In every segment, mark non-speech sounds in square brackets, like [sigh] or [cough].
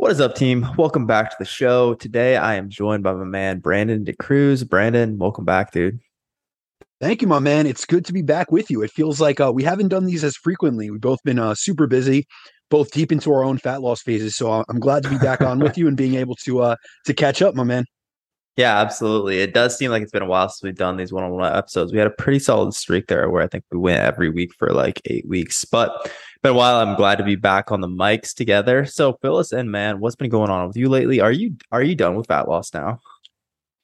What is up, team? Welcome back to the show. Today I am joined by my man Brandon DeCruz. Brandon, welcome back, dude. Thank you, my man. It's good to be back with you. It feels like uh, we haven't done these as frequently. We've both been uh, super busy, both deep into our own fat loss phases. So uh, I'm glad to be back on with you and being able to uh, to catch up, my man. Yeah, absolutely. It does seem like it's been a while since we've done these one-on-one episodes. We had a pretty solid streak there where I think we went every week for like eight weeks. But been a while. I'm glad to be back on the mics together. So fill us in, man. What's been going on with you lately? Are you are you done with fat loss now?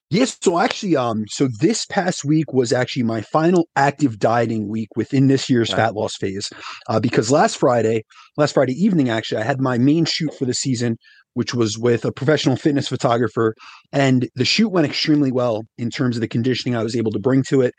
Yes, so actually, um, so this past week was actually my final active dieting week within this year's fat loss phase, uh, because last Friday, last Friday evening, actually, I had my main shoot for the season, which was with a professional fitness photographer, and the shoot went extremely well in terms of the conditioning I was able to bring to it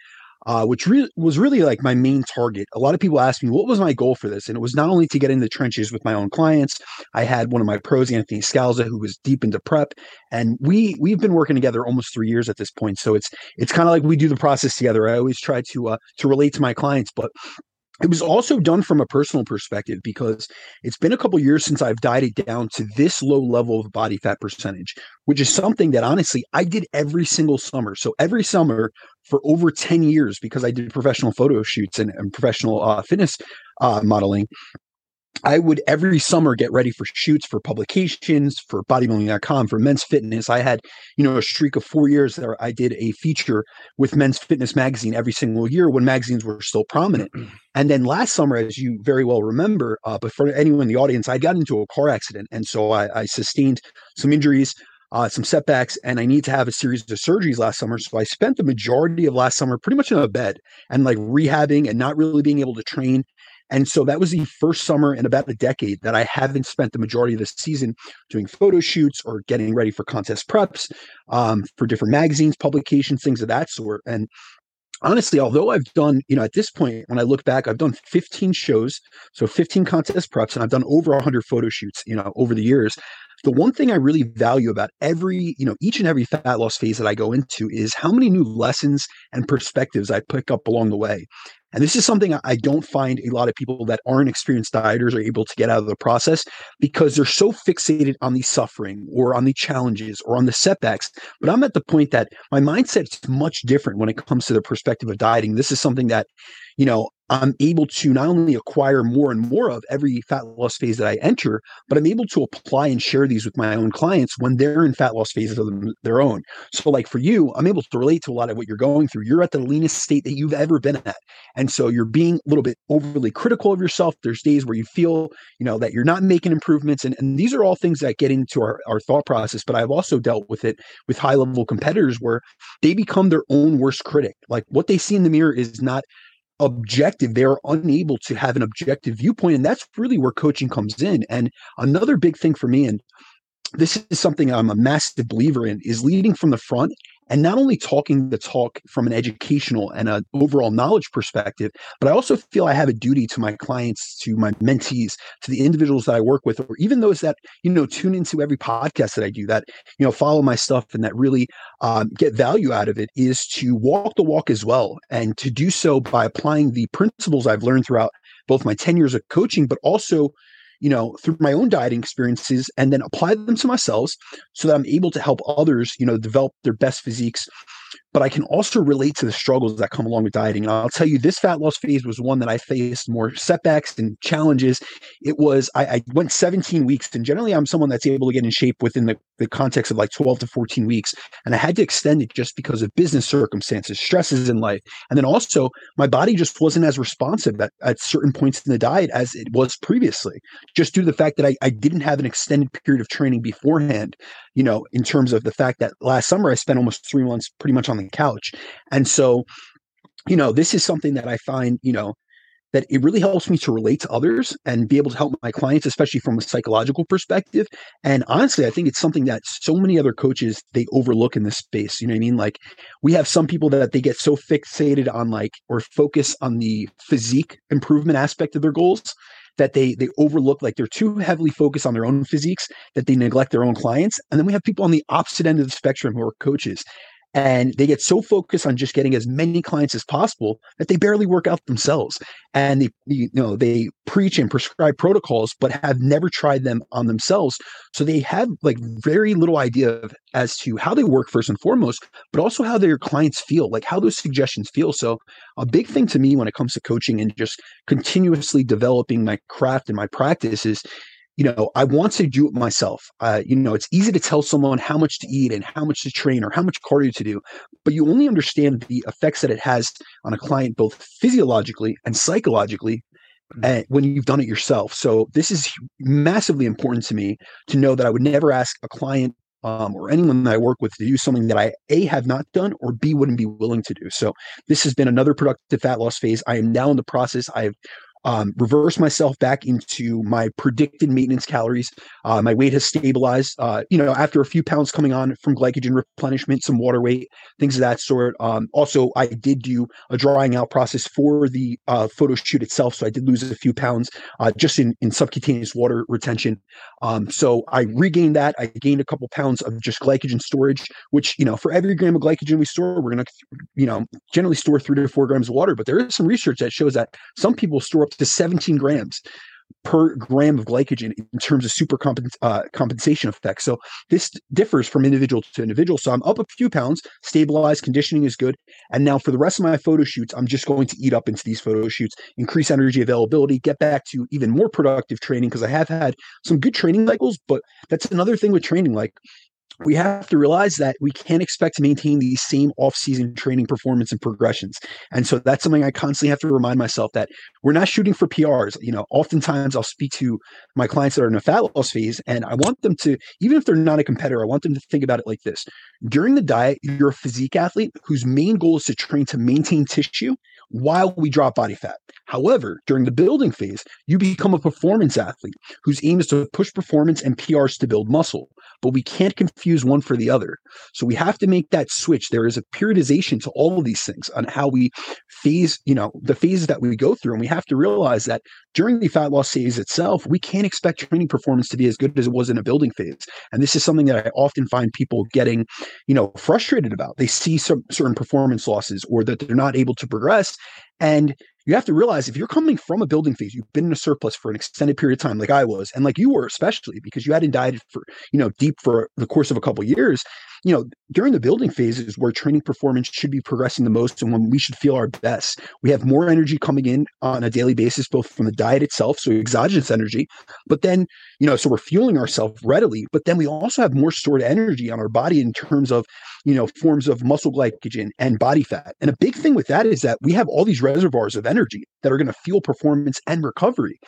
uh, which re- was really like my main target. A lot of people asked me, what was my goal for this? And it was not only to get in the trenches with my own clients. I had one of my pros, Anthony Scalza, who was deep into prep, and we we've been working together almost three years at this point. So it's it's kind of like we do the process together. I always try to uh, to relate to my clients, but it was also done from a personal perspective because it's been a couple years since I've dieted down to this low level of body fat percentage, which is something that honestly I did every single summer. So every summer for over 10 years, because I did professional photo shoots and, and professional uh, fitness uh, modeling, I would every summer get ready for shoots for publications, for bodybuilding.com, for men's fitness. I had, you know, a streak of four years there. I did a feature with men's fitness magazine every single year when magazines were still prominent. [clears throat] And then last summer, as you very well remember, uh, but for anyone in the audience, I got into a car accident. And so I, I sustained some injuries, uh, some setbacks, and I need to have a series of surgeries last summer. So I spent the majority of last summer pretty much in a bed and like rehabbing and not really being able to train and so that was the first summer in about a decade that I haven't spent the majority of the season doing photo shoots or getting ready for contest preps um, for different magazines, publications, things of that sort. And honestly, although I've done, you know, at this point, when I look back, I've done 15 shows, so 15 contest preps, and I've done over 100 photo shoots, you know, over the years. The one thing I really value about every, you know, each and every fat loss phase that I go into is how many new lessons and perspectives I pick up along the way. And this is something I don't find a lot of people that aren't experienced dieters are able to get out of the process because they're so fixated on the suffering or on the challenges or on the setbacks. But I'm at the point that my mindset is much different when it comes to the perspective of dieting. This is something that, you know, I'm able to not only acquire more and more of every fat loss phase that I enter, but I'm able to apply and share these with my own clients when they're in fat loss phases of their own. So, like for you, I'm able to relate to a lot of what you're going through. You're at the leanest state that you've ever been at. And so you're being a little bit overly critical of yourself. There's days where you feel, you know, that you're not making improvements. And, and these are all things that get into our, our thought process. But I've also dealt with it with high level competitors where they become their own worst critic. Like what they see in the mirror is not objective. They're unable to have an objective viewpoint and that's really where coaching comes in. And another big thing for me and this is something i'm a massive believer in is leading from the front and not only talking the talk from an educational and an overall knowledge perspective, but I also feel I have a duty to my clients, to my mentees, to the individuals that I work with, or even those that you know tune into every podcast that I do, that you know follow my stuff and that really um, get value out of it, is to walk the walk as well, and to do so by applying the principles I've learned throughout both my 10 years of coaching, but also you know, through my own dieting experiences and then apply them to myself so that I'm able to help others, you know, develop their best physiques but I can also relate to the struggles that come along with dieting. And I'll tell you, this fat loss phase was one that I faced more setbacks and challenges. It was, I, I, went 17 weeks, and generally I'm someone that's able to get in shape within the, the context of like 12 to 14 weeks. And I had to extend it just because of business circumstances, stresses in life. And then also, my body just wasn't as responsive at, at certain points in the diet as it was previously, just due to the fact that I, I didn't have an extended period of training beforehand, you know, in terms of the fact that last summer I spent almost three months pretty much on the couch. And so, you know, this is something that I find, you know, that it really helps me to relate to others and be able to help my clients, especially from a psychological perspective. And honestly, I think it's something that so many other coaches they overlook in this space. You know what I mean? Like we have some people that they get so fixated on like or focus on the physique improvement aspect of their goals that they they overlook like they're too heavily focused on their own physiques that they neglect their own clients and then we have people on the opposite end of the spectrum who are coaches and they get so focused on just getting as many clients as possible that they barely work out themselves. And they you know they preach and prescribe protocols but have never tried them on themselves. So they have like very little idea of, as to how they work first and foremost but also how their clients feel like how those suggestions feel. So a big thing to me when it comes to coaching and just continuously developing my craft and my practice is you know, I want to do it myself. Uh, you know, it's easy to tell someone how much to eat and how much to train or how much cardio to do, but you only understand the effects that it has on a client, both physiologically and psychologically, mm-hmm. when you've done it yourself. So this is massively important to me to know that I would never ask a client um, or anyone that I work with to do something that I A have not done or B wouldn't be willing to do. So this has been another productive fat loss phase. I am now in the process. I've um, reverse myself back into my predicted maintenance calories. Uh, my weight has stabilized. Uh, you know, after a few pounds coming on from glycogen replenishment, some water weight, things of that sort. Um, also, I did do a drying out process for the uh, photo shoot itself, so I did lose a few pounds uh, just in, in subcutaneous water retention. Um, so I regained that. I gained a couple pounds of just glycogen storage, which you know, for every gram of glycogen we store, we're gonna, you know, generally store three to four grams of water. But there is some research that shows that some people store up to 17 grams per gram of glycogen in terms of super compens- uh, compensation effects. So this differs from individual to individual. So I'm up a few pounds, stabilized, conditioning is good. And now for the rest of my photo shoots, I'm just going to eat up into these photo shoots, increase energy availability, get back to even more productive training because I have had some good training cycles. But that's another thing with training. Like we have to realize that we can't expect to maintain these same off-season training performance and progressions. And so that's something I constantly have to remind myself that we're not shooting for PRs. You know, oftentimes I'll speak to my clients that are in a fat loss phase, and I want them to, even if they're not a competitor, I want them to think about it like this. During the diet, you're a physique athlete whose main goal is to train to maintain tissue while we drop body fat. However, during the building phase, you become a performance athlete whose aim is to push performance and PRs to build muscle. But we can't confuse one for the other. So we have to make that switch. There is a periodization to all of these things on how we phase, you know, the phases that we go through. And we have to realize that during the fat loss phase itself, we can't expect training performance to be as good as it was in a building phase. And this is something that I often find people getting, you know, frustrated about. They see some certain performance losses or that they're not able to progress and you have to realize if you're coming from a building phase, you've been in a surplus for an extended period of time, like I was, and like you were, especially because you hadn't dieted for, you know, deep for the course of a couple years, you know, during the building phases where training performance should be progressing the most and when we should feel our best, we have more energy coming in on a daily basis, both from the diet itself, so exogenous energy, but then, you know, so we're fueling ourselves readily, but then we also have more stored energy on our body in terms of, you know, forms of muscle glycogen and body fat. And a big thing with that is that we have all these reservoirs of energy that are going to fuel performance and recovery.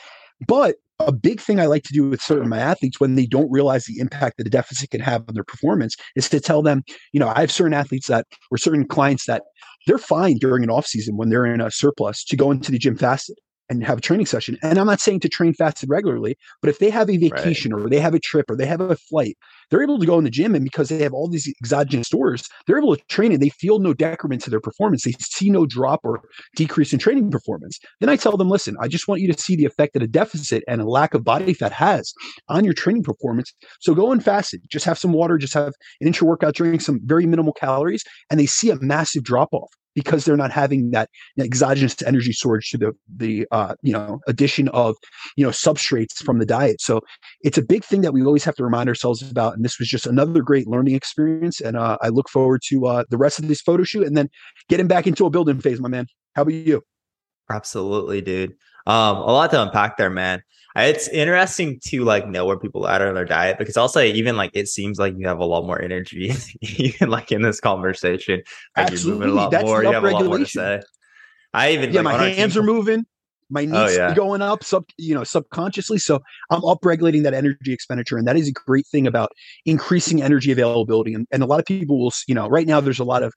But a big thing I like to do with certain of my athletes when they don't realize the impact that a deficit can have on their performance is to tell them, you know, I have certain athletes that or certain clients that they're fine during an off season when they're in a surplus to go into the gym fasted and have a training session. And I'm not saying to train fasted regularly, but if they have a vacation right. or they have a trip or they have a flight, they're able to go in the gym and because they have all these exogenous stores, they're able to train and they feel no decrement to their performance. They see no drop or decrease in training performance. Then I tell them, listen, I just want you to see the effect that a deficit and a lack of body fat has on your training performance. So go and fasted, just have some water, just have an intra workout, drink some very minimal calories, and they see a massive drop off because they're not having that exogenous energy storage to the the uh, you know addition of you know substrates from the diet. So it's a big thing that we always have to remind ourselves about. And this was just another great learning experience. And uh, I look forward to uh, the rest of this photo shoot and then getting back into a building phase, my man. How about you? Absolutely, dude. Um, a lot to unpack there, man. Uh, it's interesting to like know where people are on their diet because also even like it seems like you have a lot more energy [laughs] even like in this conversation. Like Absolutely, you're moving a lot That's more. You have a lot more to say. I even yeah, like, my hands are moving. My oh, knees oh, yeah. going up, sub you know, subconsciously. So I'm upregulating that energy expenditure, and that is a great thing about increasing energy availability. And, and a lot of people will, you know, right now there's a lot of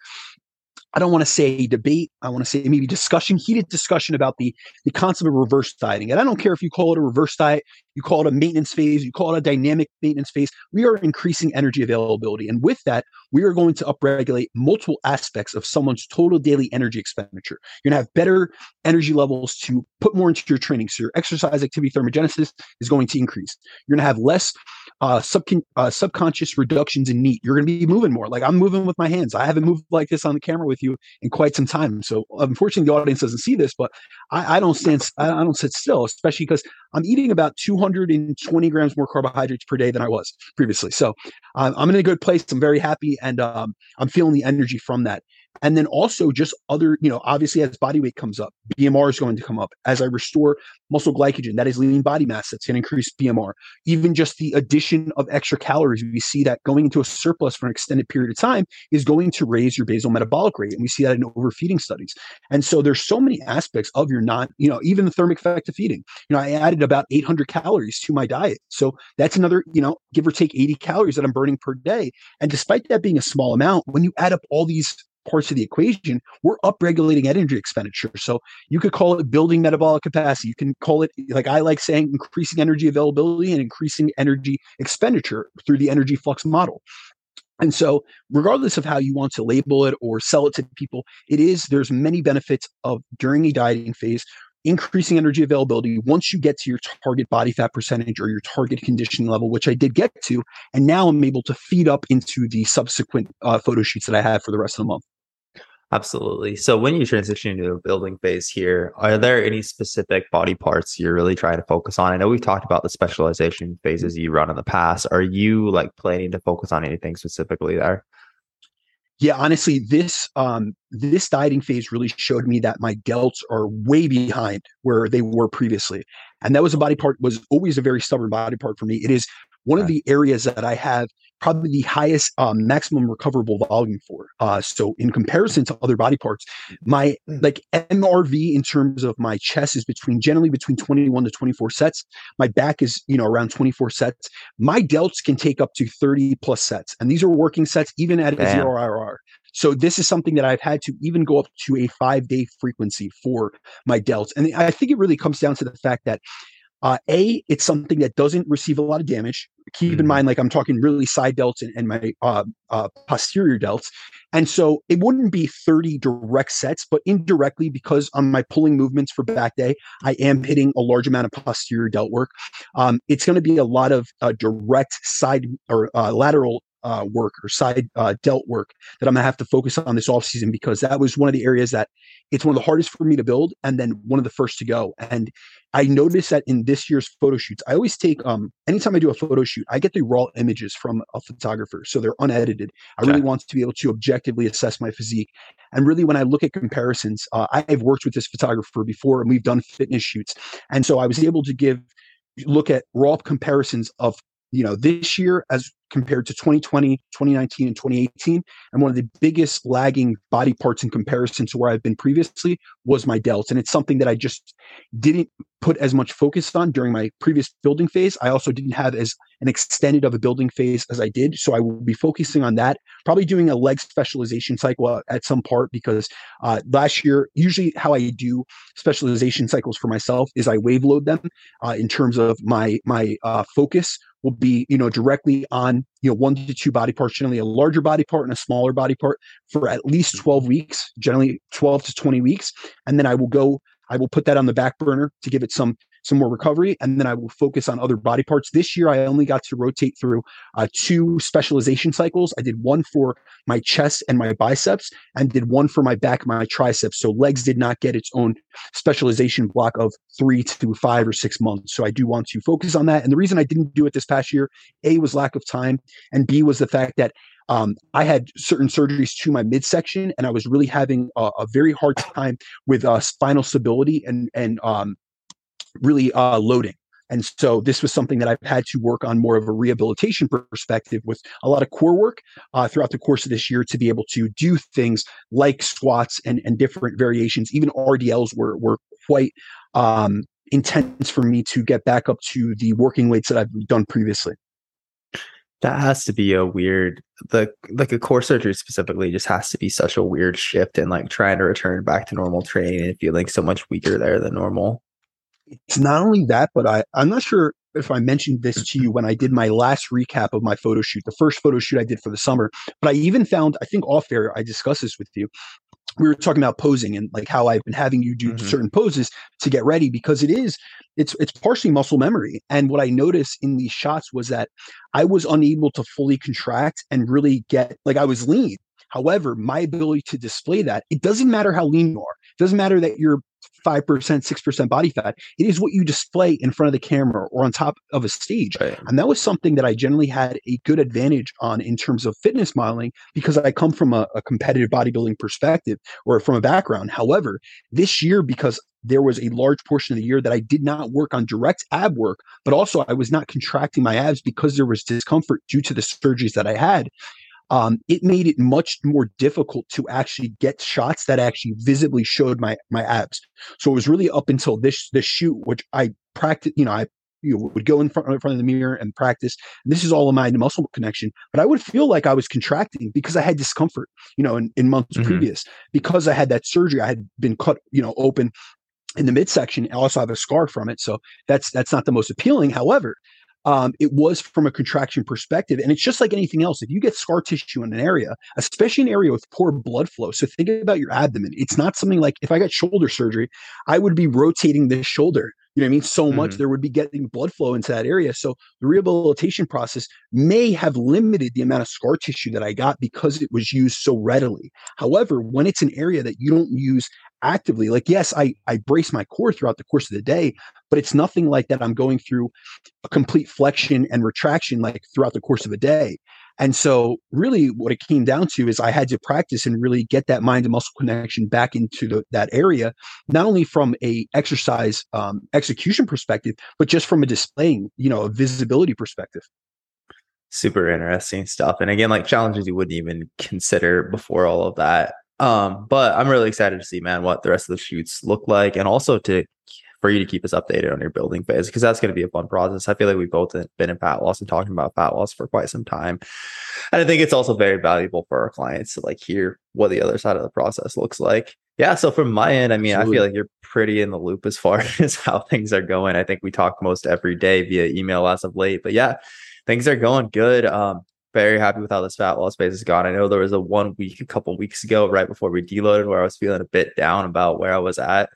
I don't want to say debate. I want to say maybe discussion, heated discussion about the the concept of reverse dieting. And I don't care if you call it a reverse diet, you call it a maintenance phase, you call it a dynamic maintenance phase. We are increasing energy availability, and with that, we are going to upregulate multiple aspects of someone's total daily energy expenditure. You're going to have better energy levels to put more into your training. So your exercise activity thermogenesis is going to increase. You're going to have less uh, subcon- uh, subconscious reductions in NEAT. You're going to be moving more. Like I'm moving with my hands. I haven't moved like this on the camera with you in quite some time. So unfortunately, the audience doesn't see this, but I, I don't stand. I don't sit still, especially because I'm eating about 220 grams more carbohydrates per day than I was previously. So I'm in a good place. I'm very happy, and um, I'm feeling the energy from that. And then also just other, you know, obviously as body weight comes up, BMR is going to come up. As I restore muscle glycogen, that is lean body mass, that's going to increase BMR. Even just the addition of extra calories, we see that going into a surplus for an extended period of time is going to raise your basal metabolic rate. And we see that in overfeeding studies. And so there's so many aspects of your not, you know, even the thermic effect of feeding. You know, I added about 800 calories to my diet. So that's another, you know, give or take 80 calories that I'm burning per day. And despite that being a small amount, when you add up all these parts of the equation, we're upregulating energy expenditure. So you could call it building metabolic capacity. You can call it, like I like saying, increasing energy availability and increasing energy expenditure through the energy flux model. And so, regardless of how you want to label it or sell it to people, it is there's many benefits of during a dieting phase increasing energy availability once you get to your target body fat percentage or your target conditioning level, which I did get to. And now I'm able to feed up into the subsequent uh, photo shoots that I have for the rest of the month. Absolutely. So when you transition into a building phase here, are there any specific body parts you're really trying to focus on? I know we've talked about the specialization phases you run in the past. Are you like planning to focus on anything specifically there? Yeah, honestly, this um this dieting phase really showed me that my delts are way behind where they were previously. And that was a body part was always a very stubborn body part for me. It is one of the areas that I have probably the highest um, maximum recoverable volume for. Uh, so in comparison to other body parts, my mm. like MRV in terms of my chest is between generally between 21 to 24 sets. My back is, you know, around 24 sets. My delts can take up to 30 plus sets. And these are working sets even at Damn. a zero RIR. So this is something that I've had to even go up to a five day frequency for my delts. And I think it really comes down to the fact that uh, a, it's something that doesn't receive a lot of damage. Keep mm-hmm. in mind, like I'm talking really side delts and, and my uh, uh, posterior delts. And so it wouldn't be 30 direct sets, but indirectly, because on my pulling movements for back day, I am hitting a large amount of posterior delt work. Um, it's going to be a lot of uh, direct side or uh, lateral uh, work or side uh, delt work that I'm gonna have to focus on this off season because that was one of the areas that it's one of the hardest for me to build and then one of the first to go. And I noticed that in this year's photo shoots, I always take um anytime I do a photo shoot, I get the raw images from a photographer, so they're unedited. I okay. really want to be able to objectively assess my physique. And really, when I look at comparisons, uh, I've worked with this photographer before, and we've done fitness shoots, and so I was able to give look at raw comparisons of you know this year as compared to 2020 2019 and 2018 and one of the biggest lagging body parts in comparison to where i've been previously was my delts and it's something that i just didn't put as much focus on during my previous building phase. I also didn't have as an extended of a building phase as i did so i will be focusing on that probably doing a leg specialization cycle at some part because uh, last year usually how i do specialization cycles for myself is i wave load them uh, in terms of my my uh, focus will be you know directly on you know one to two body parts generally a larger body part and a smaller body part for at least mm-hmm. 12 weeks generally 12 to 20 weeks. And then i will go i will put that on the back burner to give it some some more recovery, and then I will focus on other body parts. This year, I only got to rotate through uh, two specialization cycles. I did one for my chest and my biceps, and did one for my back my triceps. So legs did not get its own specialization block of three to five or six months. So I do want to focus on that. And the reason I didn't do it this past year, A, was lack of time, and B, was the fact that um, I had certain surgeries to my midsection, and I was really having a, a very hard time with uh, spinal stability and and um, really uh, loading. And so this was something that I've had to work on more of a rehabilitation perspective with a lot of core work uh, throughout the course of this year to be able to do things like squats and, and different variations. Even RDLs were, were quite um, intense for me to get back up to the working weights that I've done previously. That has to be a weird, the like a core surgery specifically just has to be such a weird shift and like trying to return back to normal training and feeling so much weaker there than normal it's not only that, but I, I'm not sure if I mentioned this to you when I did my last recap of my photo shoot, the first photo shoot I did for the summer. But I even found, I think off air, I discussed this with you. we were talking about posing and like how I've been having you do mm-hmm. certain poses to get ready because it is it's it's partially muscle memory. And what I noticed in these shots was that I was unable to fully contract and really get like I was lean. However, my ability to display that, it doesn't matter how lean you are. Doesn't matter that you're 5%, 6% body fat. It is what you display in front of the camera or on top of a stage. Right. And that was something that I generally had a good advantage on in terms of fitness modeling because I come from a, a competitive bodybuilding perspective or from a background. However, this year, because there was a large portion of the year that I did not work on direct ab work, but also I was not contracting my abs because there was discomfort due to the surgeries that I had um, it made it much more difficult to actually get shots that actually visibly showed my my abs. So it was really up until this this shoot, which I practiced, you know, I you know, would go in front, in front of the mirror and practice. And this is all of my muscle connection, but I would feel like I was contracting because I had discomfort, you know, in, in months mm-hmm. previous because I had that surgery. I had been cut, you know, open in the midsection. I also have a scar from it, so that's that's not the most appealing. However, um, it was from a contraction perspective. And it's just like anything else. If you get scar tissue in an area, especially an area with poor blood flow, so think about your abdomen. It's not something like if I got shoulder surgery, I would be rotating this shoulder. You know what I mean? So mm-hmm. much there would be getting blood flow into that area. So the rehabilitation process may have limited the amount of scar tissue that I got because it was used so readily. However, when it's an area that you don't use actively, like yes, I I brace my core throughout the course of the day, but it's nothing like that I'm going through a complete flexion and retraction like throughout the course of a day. And so, really, what it came down to is I had to practice and really get that mind and muscle connection back into the, that area, not only from a exercise um, execution perspective, but just from a displaying, you know, a visibility perspective. Super interesting stuff, and again, like challenges you wouldn't even consider before all of that. Um, but I'm really excited to see, man, what the rest of the shoots look like, and also to for you to keep us updated on your building phase because that's going to be a fun process. I feel like we've both been in fat loss and talking about fat loss for quite some time. And I think it's also very valuable for our clients to like hear what the other side of the process looks like. Yeah. So from my end, I mean, Absolutely. I feel like you're pretty in the loop as far [laughs] as how things are going. I think we talk most every day via email as of late, but yeah, things are going good. Um, very happy with how this fat loss phase has gone. I know there was a one week, a couple weeks ago, right before we deloaded, where I was feeling a bit down about where I was at.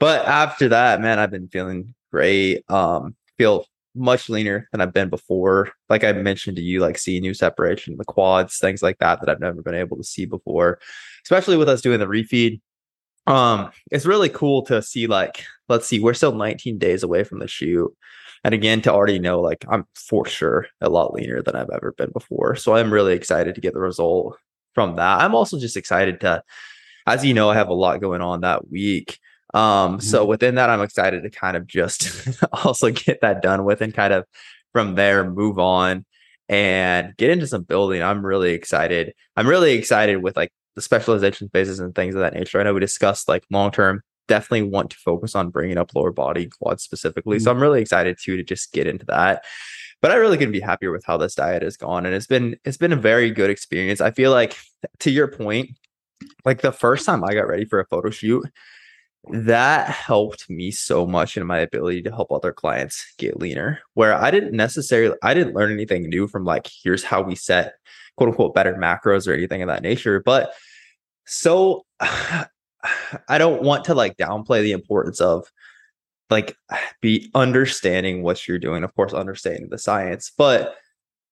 But after that, man, I've been feeling great. Um, feel much leaner than I've been before. Like I mentioned to you, like seeing new separation, the quads, things like that that I've never been able to see before, especially with us doing the refeed. Um, it's really cool to see like, let's see, we're still 19 days away from the shoot. And again, to already know, like I'm for sure a lot leaner than I've ever been before. So I'm really excited to get the result from that. I'm also just excited to, as you know, I have a lot going on that week. Um, mm-hmm. so within that, I'm excited to kind of just [laughs] also get that done with and kind of from there move on and get into some building. I'm really excited. I'm really excited with like the specialization phases and things of that nature. I know we discussed like long term, definitely want to focus on bringing up lower body quads specifically. Mm-hmm. So I'm really excited too to just get into that. But I really couldn't be happier with how this diet has gone, and it's been it's been a very good experience. I feel like to your point, like the first time I got ready for a photo shoot, that helped me so much in my ability to help other clients get leaner where i didn't necessarily i didn't learn anything new from like here's how we set quote unquote better macros or anything of that nature but so [sighs] i don't want to like downplay the importance of like be understanding what you're doing of course understanding the science but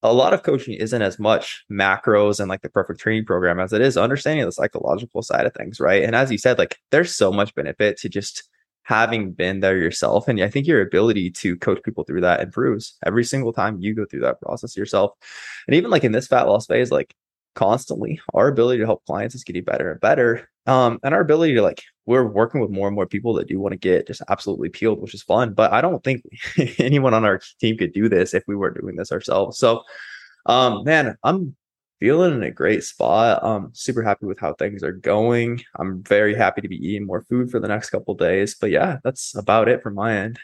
a lot of coaching isn't as much macros and like the perfect training program as it is understanding the psychological side of things, right? And as you said, like there's so much benefit to just having been there yourself. And I think your ability to coach people through that improves every single time you go through that process yourself. And even like in this fat loss phase, like constantly, our ability to help clients is getting better and better. Um, and our ability to like we're working with more and more people that do want to get just absolutely peeled, which is fun. But I don't think [laughs] anyone on our team could do this if we weren't doing this ourselves. So, um, man, I'm feeling in a great spot. I'm super happy with how things are going. I'm very happy to be eating more food for the next couple days. But yeah, that's about it from my end.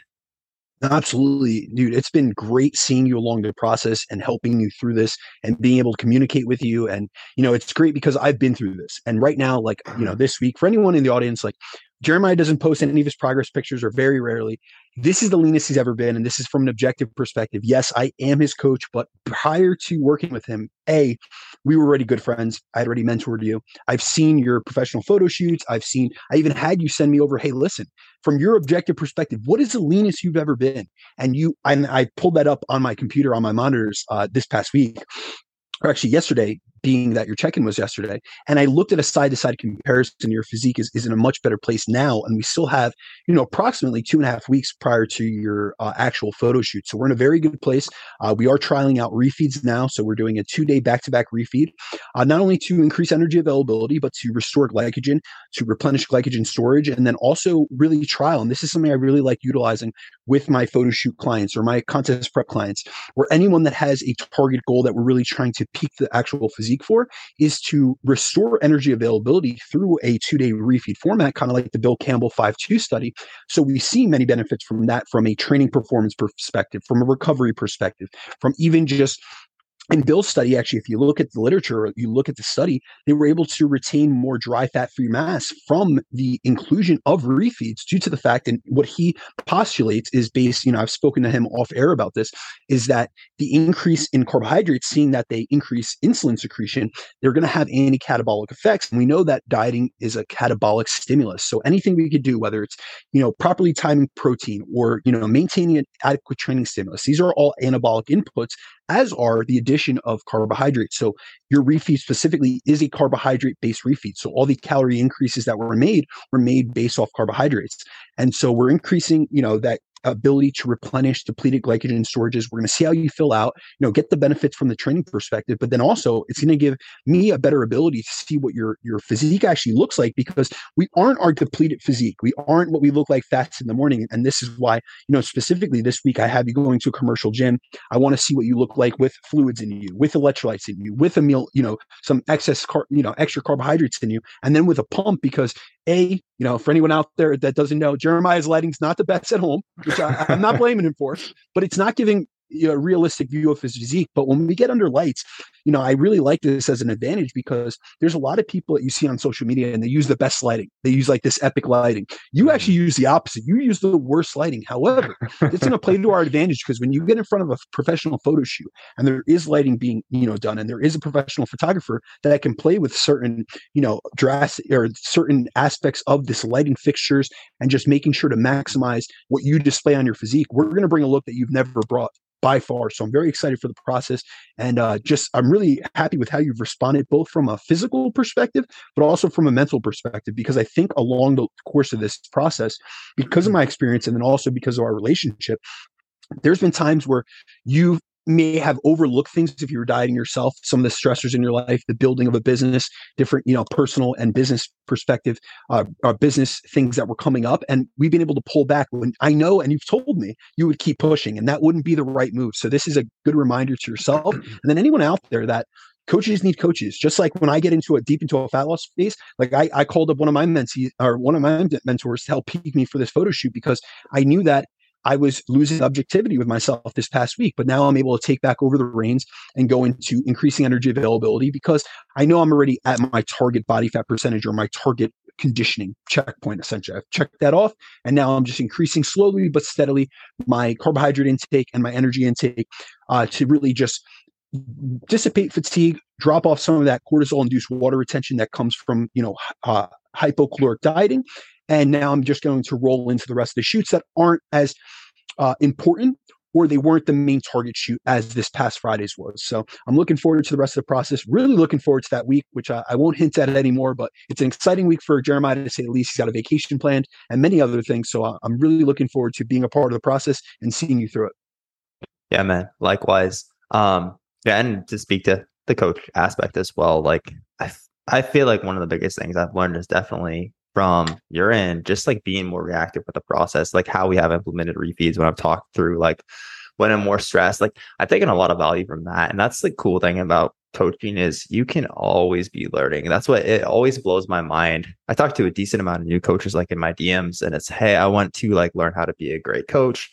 Absolutely, dude. It's been great seeing you along the process and helping you through this and being able to communicate with you. And, you know, it's great because I've been through this. And right now, like, you know, this week, for anyone in the audience, like, Jeremiah doesn't post any of his progress pictures or very rarely. This is the leanest he's ever been. And this is from an objective perspective. Yes, I am his coach, but prior to working with him, A, we were already good friends. I had already mentored you. I've seen your professional photo shoots. I've seen, I even had you send me over, hey, listen, from your objective perspective, what is the leanest you've ever been? And you, and I pulled that up on my computer on my monitors uh, this past week or actually yesterday being that your check-in was yesterday and i looked at a side-to-side comparison your physique is, is in a much better place now and we still have you know approximately two and a half weeks prior to your uh, actual photo shoot. So we're in a very good place. Uh, we are trialing out refeeds now so we're doing a two-day back-to-back refeed uh, not only to increase energy availability but to restore glycogen to replenish glycogen storage and then also really trial and this is something i really like utilizing with my photo shoot clients or my contest prep clients or anyone that has a target goal that we're really trying to peak the actual physique for is to restore energy availability through a two-day refeed format kind of like the bill campbell 5-2 study. So we see many benefits from that from a training performance perspective from a recovery perspective from even just in Bill's study, actually, if you look at the literature, you look at the study, they were able to retain more dry fat free mass from the inclusion of refeeds due to the fact, and what he postulates is based, you know, I've spoken to him off air about this, is that the increase in carbohydrates, seeing that they increase insulin secretion, they're going to have anti catabolic effects. And we know that dieting is a catabolic stimulus. So anything we could do, whether it's, you know, properly timing protein or, you know, maintaining an adequate training stimulus, these are all anabolic inputs as are the addition of carbohydrates. So your refeed specifically is a carbohydrate based refeed. So all the calorie increases that were made were made based off carbohydrates. And so we're increasing, you know, that ability to replenish depleted glycogen storages. We're going to see how you fill out, you know, get the benefits from the training perspective, but then also it's going to give me a better ability to see what your your physique actually looks like because we aren't our depleted physique. We aren't what we look like fast in the morning. And this is why, you know, specifically this week I have you going to a commercial gym. I want to see what you look like with fluids in you, with electrolytes in you, with a meal, you know, some excess car, you know, extra carbohydrates in you, and then with a pump because a, you know, for anyone out there that doesn't know, Jeremiah's lighting's not the best at home, which I, I'm not blaming him for, but it's not giving you know, realistic view of his physique. But when we get under lights, you know, I really like this as an advantage because there's a lot of people that you see on social media and they use the best lighting. They use like this epic lighting. You mm-hmm. actually use the opposite. You use the worst lighting. However, it's going to play to our advantage because when you get in front of a professional photo shoot and there is lighting being, you know, done and there is a professional photographer that can play with certain, you know, drastic or certain aspects of this lighting fixtures and just making sure to maximize what you display on your physique, we're going to bring a look that you've never brought by far. So I'm very excited for the process, and uh, just I'm really happy with how you've responded, both from a physical perspective, but also from a mental perspective. Because I think along the course of this process, because of my experience, and then also because of our relationship, there's been times where you've may have overlooked things if you were dieting yourself some of the stressors in your life the building of a business different you know personal and business perspective uh, uh, business things that were coming up and we've been able to pull back when i know and you've told me you would keep pushing and that wouldn't be the right move so this is a good reminder to yourself [clears throat] and then anyone out there that coaches need coaches. Just like when I get into a deep into a fat loss phase, like I, I called up one of my mentees or one of my mentors to help peak me for this photo shoot because I knew that I was losing objectivity with myself this past week, but now I'm able to take back over the reins and go into increasing energy availability because I know I'm already at my target body fat percentage or my target conditioning checkpoint essentially. I've checked that off and now I'm just increasing slowly but steadily my carbohydrate intake and my energy intake uh, to really just dissipate fatigue, drop off some of that cortisol induced water retention that comes from, you know, uh, hypocaloric dieting and now I'm just going to roll into the rest of the shoots that aren't as uh, important or they weren't the main target shoot as this past Friday's was. So I'm looking forward to the rest of the process. Really looking forward to that week, which I, I, won't hint at anymore, but it's an exciting week for Jeremiah to say the least. He's got a vacation planned and many other things. So uh, I'm really looking forward to being a part of the process and seeing you through it. Yeah, man. Likewise. Um, yeah, and to speak to the coach aspect as well, like I, I feel like one of the biggest things I've learned is definitely from your end, just like being more reactive with the process, like how we have implemented refeeds when I've talked through like when I'm more stressed. Like I've taken a lot of value from that. And that's the cool thing about coaching is you can always be learning. That's what it always blows my mind. I talk to a decent amount of new coaches like in my DMs and it's, hey, I want to like learn how to be a great coach.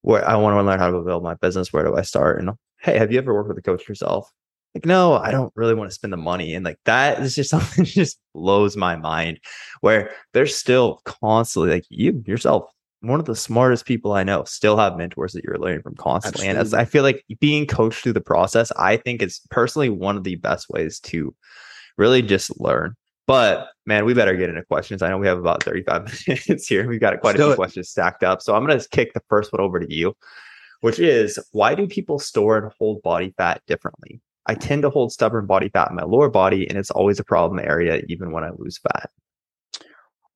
Where I want to learn how to build my business. Where do I start? And hey, have you ever worked with a coach yourself? Like, no, I don't really want to spend the money. And like that is just [laughs] something that just blows my mind where they're still constantly like you yourself, one of the smartest people I know, still have mentors that you're learning from constantly. Absolutely. And as I feel like being coached through the process, I think is personally one of the best ways to really just learn. But man, we better get into questions. I know we have about 35 [laughs] minutes here. We've got quite a few it. questions stacked up. So I'm going to kick the first one over to you, which is why do people store and hold body fat differently? I tend to hold stubborn body fat in my lower body, and it's always a problem area, even when I lose fat.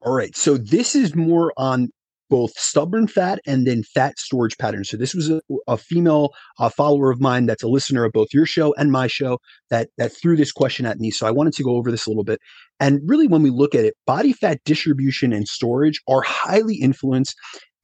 All right. So this is more on both stubborn fat and then fat storage patterns. So this was a, a female a follower of mine that's a listener of both your show and my show that that threw this question at me. So I wanted to go over this a little bit. And really, when we look at it, body fat distribution and storage are highly influenced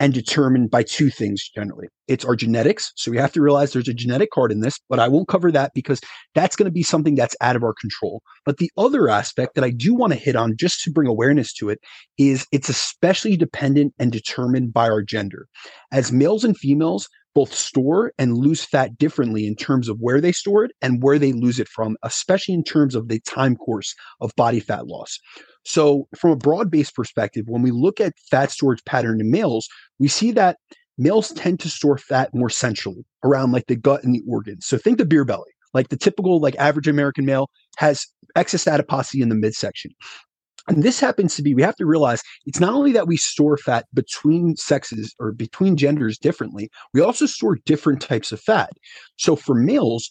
and determined by two things generally. It's our genetics. So we have to realize there's a genetic part in this, but I won't cover that because that's going to be something that's out of our control. But the other aspect that I do want to hit on just to bring awareness to it is it's especially dependent and determined by our gender. As males and females, both store and lose fat differently in terms of where they store it and where they lose it from, especially in terms of the time course of body fat loss. So, from a broad based perspective, when we look at fat storage pattern in males, we see that males tend to store fat more centrally around like the gut and the organs. So, think the beer belly. Like the typical, like average American male has excess adiposity in the midsection. And this happens to be, we have to realize it's not only that we store fat between sexes or between genders differently, we also store different types of fat. So for males,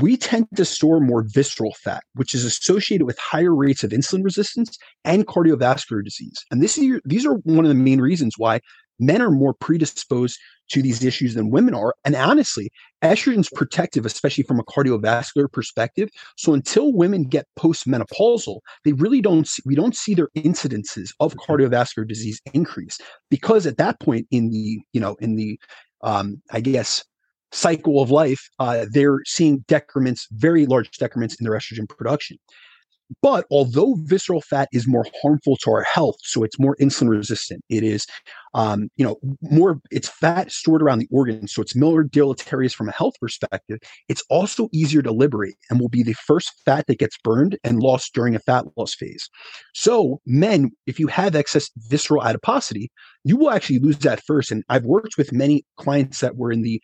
we tend to store more visceral fat, which is associated with higher rates of insulin resistance and cardiovascular disease. And this is, these are one of the main reasons why men are more predisposed to these issues than women are. And honestly, estrogen's protective, especially from a cardiovascular perspective. So until women get postmenopausal, they really don't see, we don't see their incidences of mm-hmm. cardiovascular disease increase because at that point in the, you know, in the um, I guess cycle of life, uh, they're seeing decrements, very large decrements in their estrogen production. But although visceral fat is more harmful to our health, so it's more insulin resistant, it is, um, you know, more, it's fat stored around the organs. So it's more deleterious from a health perspective. It's also easier to liberate and will be the first fat that gets burned and lost during a fat loss phase. So, men, if you have excess visceral adiposity, you will actually lose that first. And I've worked with many clients that were in the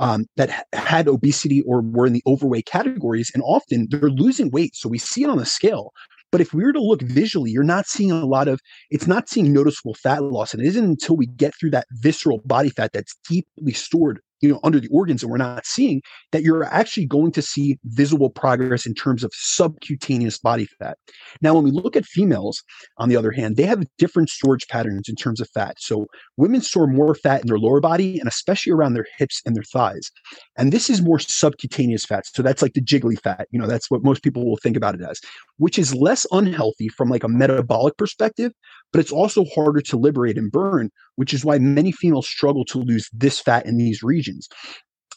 um, that had obesity or were in the overweight categories, and often they're losing weight. So we see it on the scale. But if we were to look visually, you're not seeing a lot of, it's not seeing noticeable fat loss. And it isn't until we get through that visceral body fat that's deeply stored you know under the organs and we're not seeing that you're actually going to see visible progress in terms of subcutaneous body fat. Now when we look at females on the other hand they have different storage patterns in terms of fat. So women store more fat in their lower body and especially around their hips and their thighs. And this is more subcutaneous fat. So that's like the jiggly fat you know that's what most people will think about it as which is less unhealthy from like a metabolic perspective but it's also harder to liberate and burn, which is why many females struggle to lose this fat in these regions.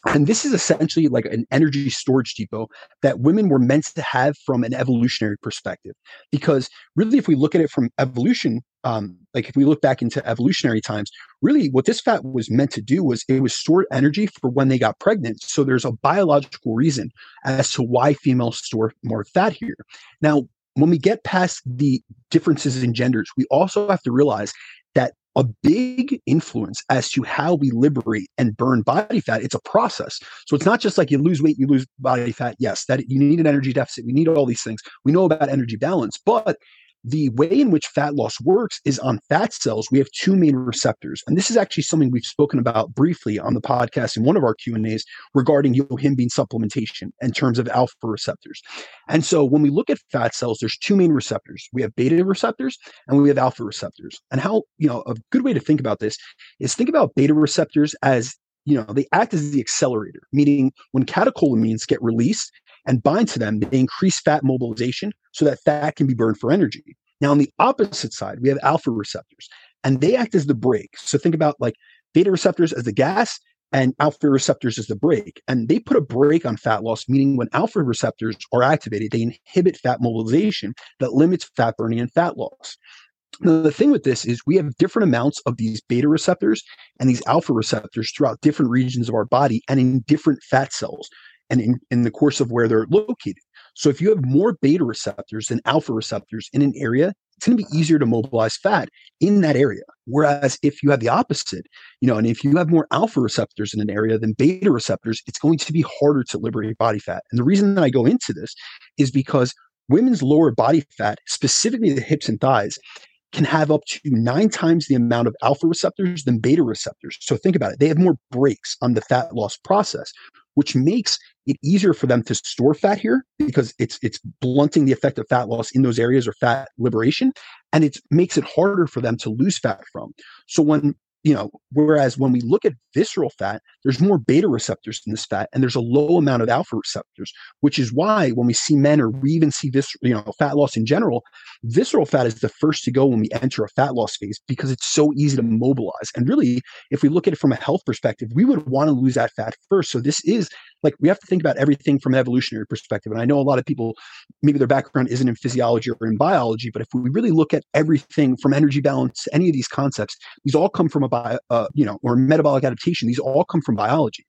And this is essentially like an energy storage depot that women were meant to have from an evolutionary perspective. Because really, if we look at it from evolution, um, like if we look back into evolutionary times, really what this fat was meant to do was it was stored energy for when they got pregnant. So there's a biological reason as to why females store more fat here. Now, when we get past the differences in genders, we also have to realize that a big influence as to how we liberate and burn body fat it's a process so it's not just like you lose weight you lose body fat yes that you need an energy deficit we need all these things we know about energy balance but the way in which fat loss works is on fat cells we have two main receptors. And this is actually something we've spoken about briefly on the podcast in one of our q&a's regarding yohimbine supplementation in terms of alpha receptors. And so when we look at fat cells there's two main receptors. We have beta receptors and we have alpha receptors. And how you know a good way to think about this is think about beta receptors as you know they act as the accelerator meaning when catecholamines get released and bind to them, they increase fat mobilization so that fat can be burned for energy. Now, on the opposite side, we have alpha receptors, and they act as the brake. So think about like beta receptors as the gas and alpha receptors as the brake. And they put a brake on fat loss, meaning when alpha receptors are activated, they inhibit fat mobilization that limits fat burning and fat loss. Now, the thing with this is we have different amounts of these beta receptors and these alpha receptors throughout different regions of our body and in different fat cells. And in, in the course of where they're located. So if you have more beta receptors than alpha receptors in an area, it's going to be easier to mobilize fat in that area. Whereas if you have the opposite, you know, and if you have more alpha receptors in an area than beta receptors, it's going to be harder to liberate body fat. And the reason that I go into this is because women's lower body fat, specifically the hips and thighs, can have up to nine times the amount of alpha receptors than beta receptors. So think about it. They have more brakes on the fat loss process, which makes it easier for them to store fat here because it's it's blunting the effect of fat loss in those areas or fat liberation and it makes it harder for them to lose fat from. So when you know, whereas when we look at visceral fat, there's more beta receptors in this fat, and there's a low amount of alpha receptors, which is why when we see men or we even see this, you know, fat loss in general, visceral fat is the first to go when we enter a fat loss phase because it's so easy to mobilize. And really, if we look at it from a health perspective, we would want to lose that fat first. So this is like we have to think about everything from an evolutionary perspective. And I know a lot of people, maybe their background isn't in physiology or in biology, but if we really look at everything from energy balance any of these concepts, these all come from a bio, uh, you know, or metabolic adaptation. These all come from biology.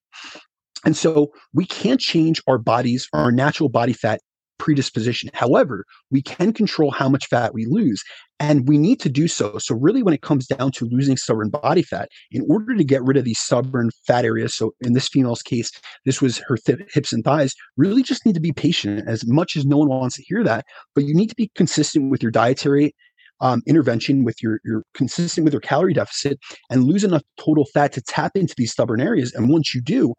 And so we can't change our bodies, our natural body fat predisposition. However, we can control how much fat we lose, and we need to do so. So, really, when it comes down to losing stubborn body fat, in order to get rid of these stubborn fat areas, so in this female's case, this was her th- hips and thighs, really just need to be patient as much as no one wants to hear that. But you need to be consistent with your dietary um, intervention with your your consistent with your calorie deficit and lose enough total fat to tap into these stubborn areas. And once you do,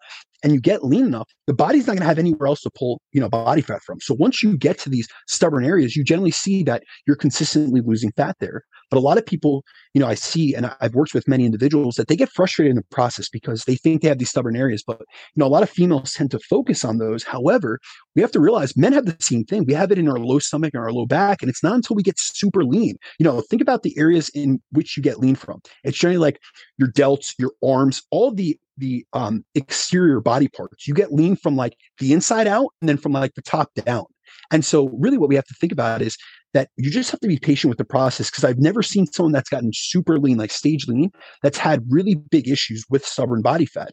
and you get lean enough, the body's not going to have anywhere else to pull, you know, body fat from. So once you get to these stubborn areas, you generally see that you're consistently losing fat there. But a lot of people, you know, I see, and I've worked with many individuals that they get frustrated in the process because they think they have these stubborn areas. But, you know, a lot of females tend to focus on those. However, we have to realize men have the same thing. We have it in our low stomach and our low back. And it's not until we get super lean. You know, think about the areas in which you get lean from. It's generally like your delts, your arms, all the the um, exterior body parts. You get lean from like the inside out and then from like the top down. And so, really, what we have to think about is that you just have to be patient with the process because I've never seen someone that's gotten super lean, like stage lean, that's had really big issues with stubborn body fat.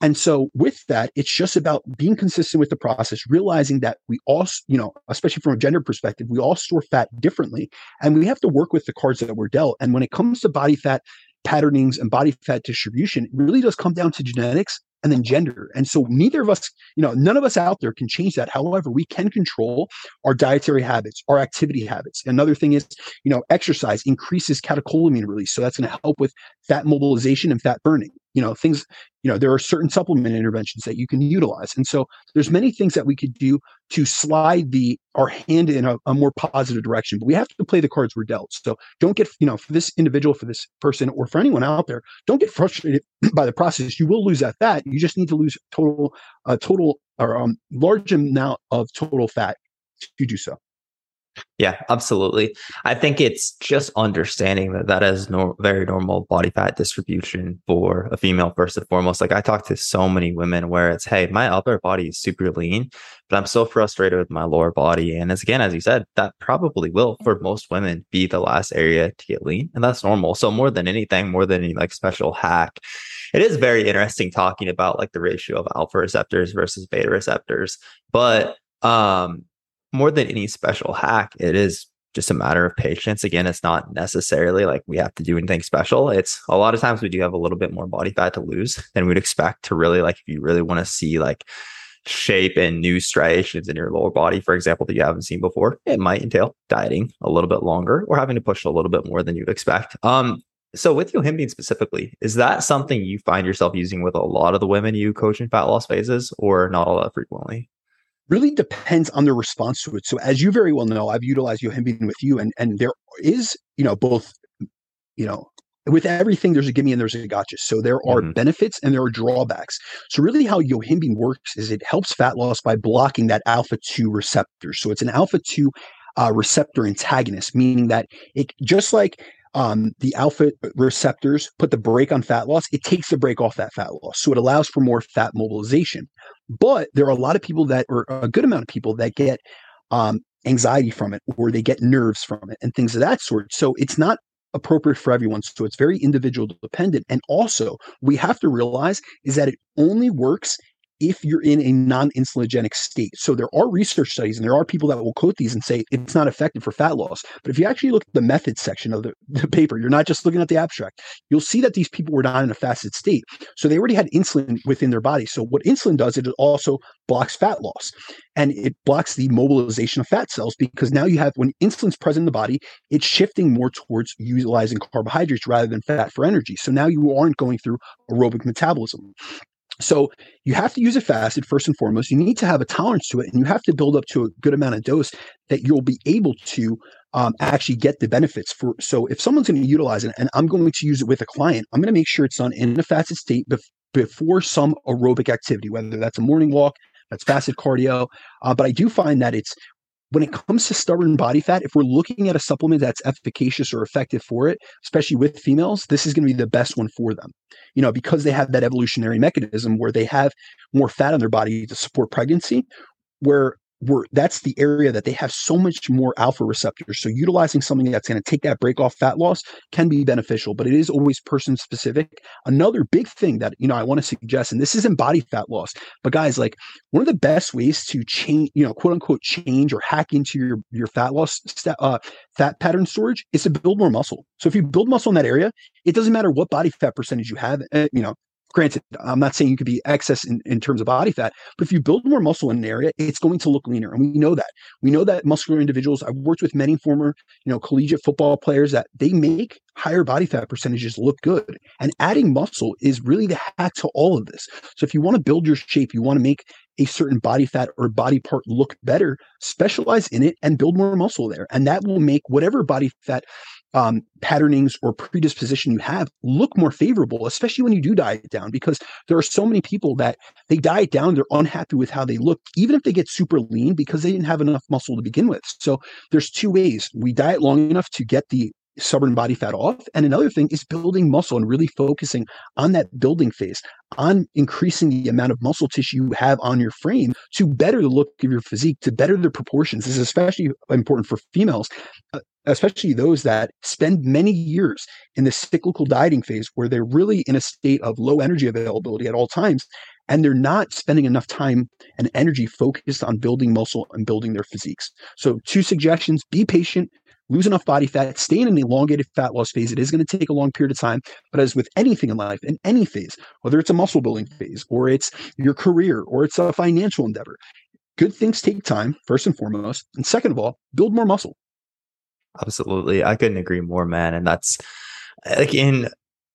And so, with that, it's just about being consistent with the process, realizing that we all, you know, especially from a gender perspective, we all store fat differently. And we have to work with the cards that we're dealt. And when it comes to body fat, patternings and body fat distribution really does come down to genetics and then gender. And so neither of us, you know, none of us out there can change that. However, we can control our dietary habits, our activity habits. Another thing is, you know, exercise increases catecholamine release. So that's going to help with fat mobilization and fat burning you know things you know there are certain supplement interventions that you can utilize. And so there's many things that we could do to slide the our hand in a, a, more positive direction but we have to play the cards we're dealt. So don't get you know for this individual for this person or for anyone out there don't get frustrated [clears throat] by the process. You will lose that. Fat you just need to lose total uh, total or um, large amount of total fat to do so yeah, absolutely. I think it's just understanding that that is no, very normal body fat distribution for a female first and foremost. Like I talk to so many women where it's, hey, my upper body is super lean, but I'm so frustrated with my lower body. And as again, as you said, that probably will for most women be the last area to get lean, and that's normal. So more than anything, more than any like special hack, it is very interesting talking about like the ratio of alpha receptors versus beta receptors, but um more than any special hack, it is just a matter of patience. Again, it's not necessarily like we have to do anything special. It's a lot of times we do have a little bit more body fat to lose than we'd expect to really like if you really want to see like shape and new striations in your lower body, for example, that you haven't seen before. It might entail dieting a little bit longer or having to push a little bit more than you'd expect. Um, so with yohimbine specifically, is that something you find yourself using with a lot of the women you coach in fat loss phases or not all that frequently? Really depends on their response to it. So as you very well know, I've utilized Yohimbine with you, and and there is, you know, both, you know, with everything there's a gimme and there's a gotcha. So there are mm-hmm. benefits and there are drawbacks. So really how Yohimbine works is it helps fat loss by blocking that alpha 2 receptor. So it's an alpha 2 uh, receptor antagonist, meaning that it just like um, the alpha receptors put the brake on fat loss, it takes the brake off that fat loss. So it allows for more fat mobilization. But there are a lot of people that, or a good amount of people that get um, anxiety from it, or they get nerves from it, and things of that sort. So it's not appropriate for everyone. So it's very individual dependent. And also, we have to realize is that it only works if you're in a non-insulinogenic state. So there are research studies and there are people that will quote these and say it's not effective for fat loss. But if you actually look at the methods section of the, the paper, you're not just looking at the abstract, you'll see that these people were not in a fasted state. So they already had insulin within their body. So what insulin does, it also blocks fat loss and it blocks the mobilization of fat cells because now you have when insulin's present in the body, it's shifting more towards utilizing carbohydrates rather than fat for energy. So now you aren't going through aerobic metabolism. So you have to use it fasted first and foremost. You need to have a tolerance to it, and you have to build up to a good amount of dose that you'll be able to um, actually get the benefits for. So if someone's going to utilize it, and I'm going to use it with a client, I'm going to make sure it's done in a fasted state bef- before some aerobic activity, whether that's a morning walk, that's fasted cardio. Uh, but I do find that it's when it comes to stubborn body fat, if we're looking at a supplement that's efficacious or effective for it, especially with females, this is going to be the best one for them. You know, because they have that evolutionary mechanism where they have more fat on their body to support pregnancy, where we're, that's the area that they have so much more alpha receptors. So utilizing something that's going to take that brake off fat loss can be beneficial, but it is always person specific. Another big thing that you know I want to suggest, and this isn't body fat loss, but guys, like one of the best ways to change, you know, quote unquote, change or hack into your your fat loss uh, fat pattern storage is to build more muscle. So if you build muscle in that area, it doesn't matter what body fat percentage you have. Uh, you know, granted, I'm not saying you could be excess in, in terms of body fat, but if you build more muscle in an area, it's going to look leaner. And we know that. We know that muscular individuals, I've worked with many former, you know, collegiate football players that they make higher body fat percentages look good. And adding muscle is really the hack to all of this. So if you want to build your shape, you want to make a certain body fat or body part look better, specialize in it and build more muscle there. And that will make whatever body fat um, patternings or predisposition you have look more favorable, especially when you do diet down, because there are so many people that they diet down, they're unhappy with how they look, even if they get super lean because they didn't have enough muscle to begin with. So there's two ways. We diet long enough to get the stubborn body fat off. And another thing is building muscle and really focusing on that building phase, on increasing the amount of muscle tissue you have on your frame to better the look of your physique, to better the proportions. This is especially important for females. Uh, especially those that spend many years in the cyclical dieting phase where they're really in a state of low energy availability at all times and they're not spending enough time and energy focused on building muscle and building their physiques. So, two suggestions be patient, lose enough body fat, stay in an elongated fat loss phase. It is going to take a long period of time, but as with anything in life, in any phase, whether it's a muscle building phase or it's your career or it's a financial endeavor, good things take time, first and foremost. And second of all, build more muscle. Absolutely. I couldn't agree more, man. And that's like in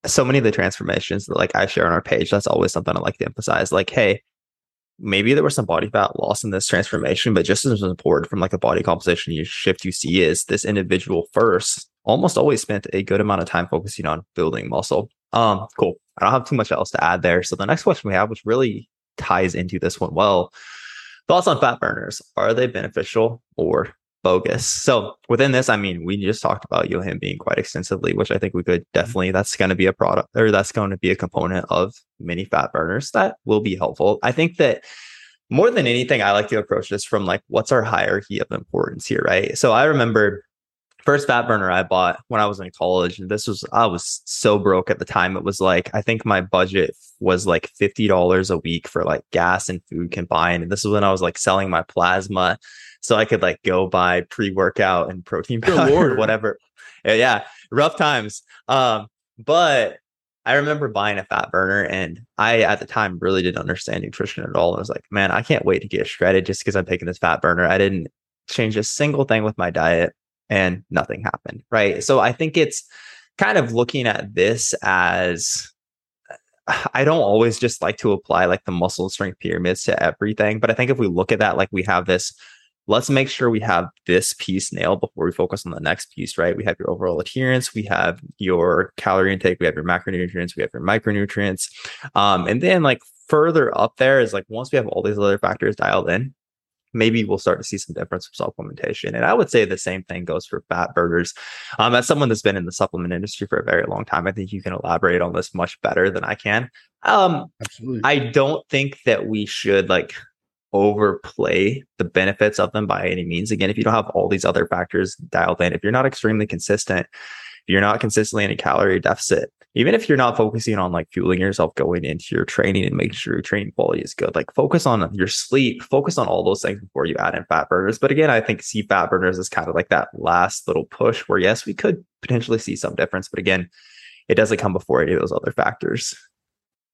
so many of the transformations that like I share on our page, that's always something I like to emphasize. Like, hey, maybe there was some body fat loss in this transformation, but just as important from like a body composition you shift you see is this individual first almost always spent a good amount of time focusing on building muscle. Um, cool. I don't have too much else to add there. So the next question we have, which really ties into this one well, thoughts on fat burners. Are they beneficial or bogus. So within this, I mean, we just talked about Yohimbine quite extensively, which I think we could mm-hmm. definitely, that's going to be a product or that's going to be a component of mini fat burners that will be helpful. I think that more than anything, I like to approach this from like, what's our hierarchy of importance here, right? So I remember first fat burner I bought when I was in college. And this was, I was so broke at the time. It was like, I think my budget was like $50 a week for like gas and food combined. And this is when I was like selling my plasma so I could like go buy pre workout and protein powder or whatever. Yeah, yeah, rough times. Um, but I remember buying a fat burner and I at the time really didn't understand nutrition at all. I was like, man, I can't wait to get shredded just because I'm taking this fat burner. I didn't change a single thing with my diet and nothing happened. Right. So I think it's kind of looking at this as [sighs] I don't always just like to apply like the muscle strength pyramids to everything. But I think if we look at that, like we have this let's make sure we have this piece nailed before we focus on the next piece, right? We have your overall adherence, we have your calorie intake, we have your macronutrients, we have your micronutrients. Um, and then like further up there is like once we have all these other factors dialed in, maybe we'll start to see some difference with supplementation. And I would say the same thing goes for fat burners. Um, as someone that's been in the supplement industry for a very long time, I think you can elaborate on this much better than I can. Um, Absolutely. I don't think that we should like overplay the benefits of them by any means. Again, if you don't have all these other factors dialed in, if you're not extremely consistent, if you're not consistently in a calorie deficit, even if you're not focusing on like fueling yourself going into your training and making sure your training quality is good, like focus on your sleep, focus on all those things before you add in fat burners. But again, I think see fat burners is kind of like that last little push where yes, we could potentially see some difference, but again, it doesn't come before any of those other factors.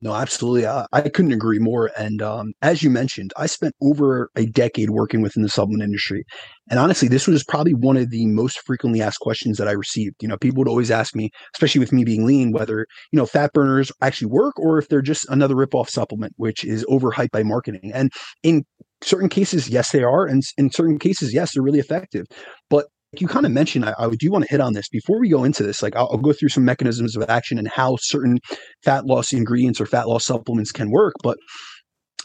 No, absolutely. I, I couldn't agree more. And um, as you mentioned, I spent over a decade working within the supplement industry. And honestly, this was probably one of the most frequently asked questions that I received. You know, people would always ask me, especially with me being lean, whether, you know, fat burners actually work or if they're just another ripoff supplement, which is overhyped by marketing. And in certain cases, yes, they are. And in certain cases, yes, they're really effective. But you kind of mentioned, I, I do want to hit on this before we go into this. Like, I'll, I'll, go through some mechanisms of action and how certain fat loss ingredients or fat loss supplements can work. But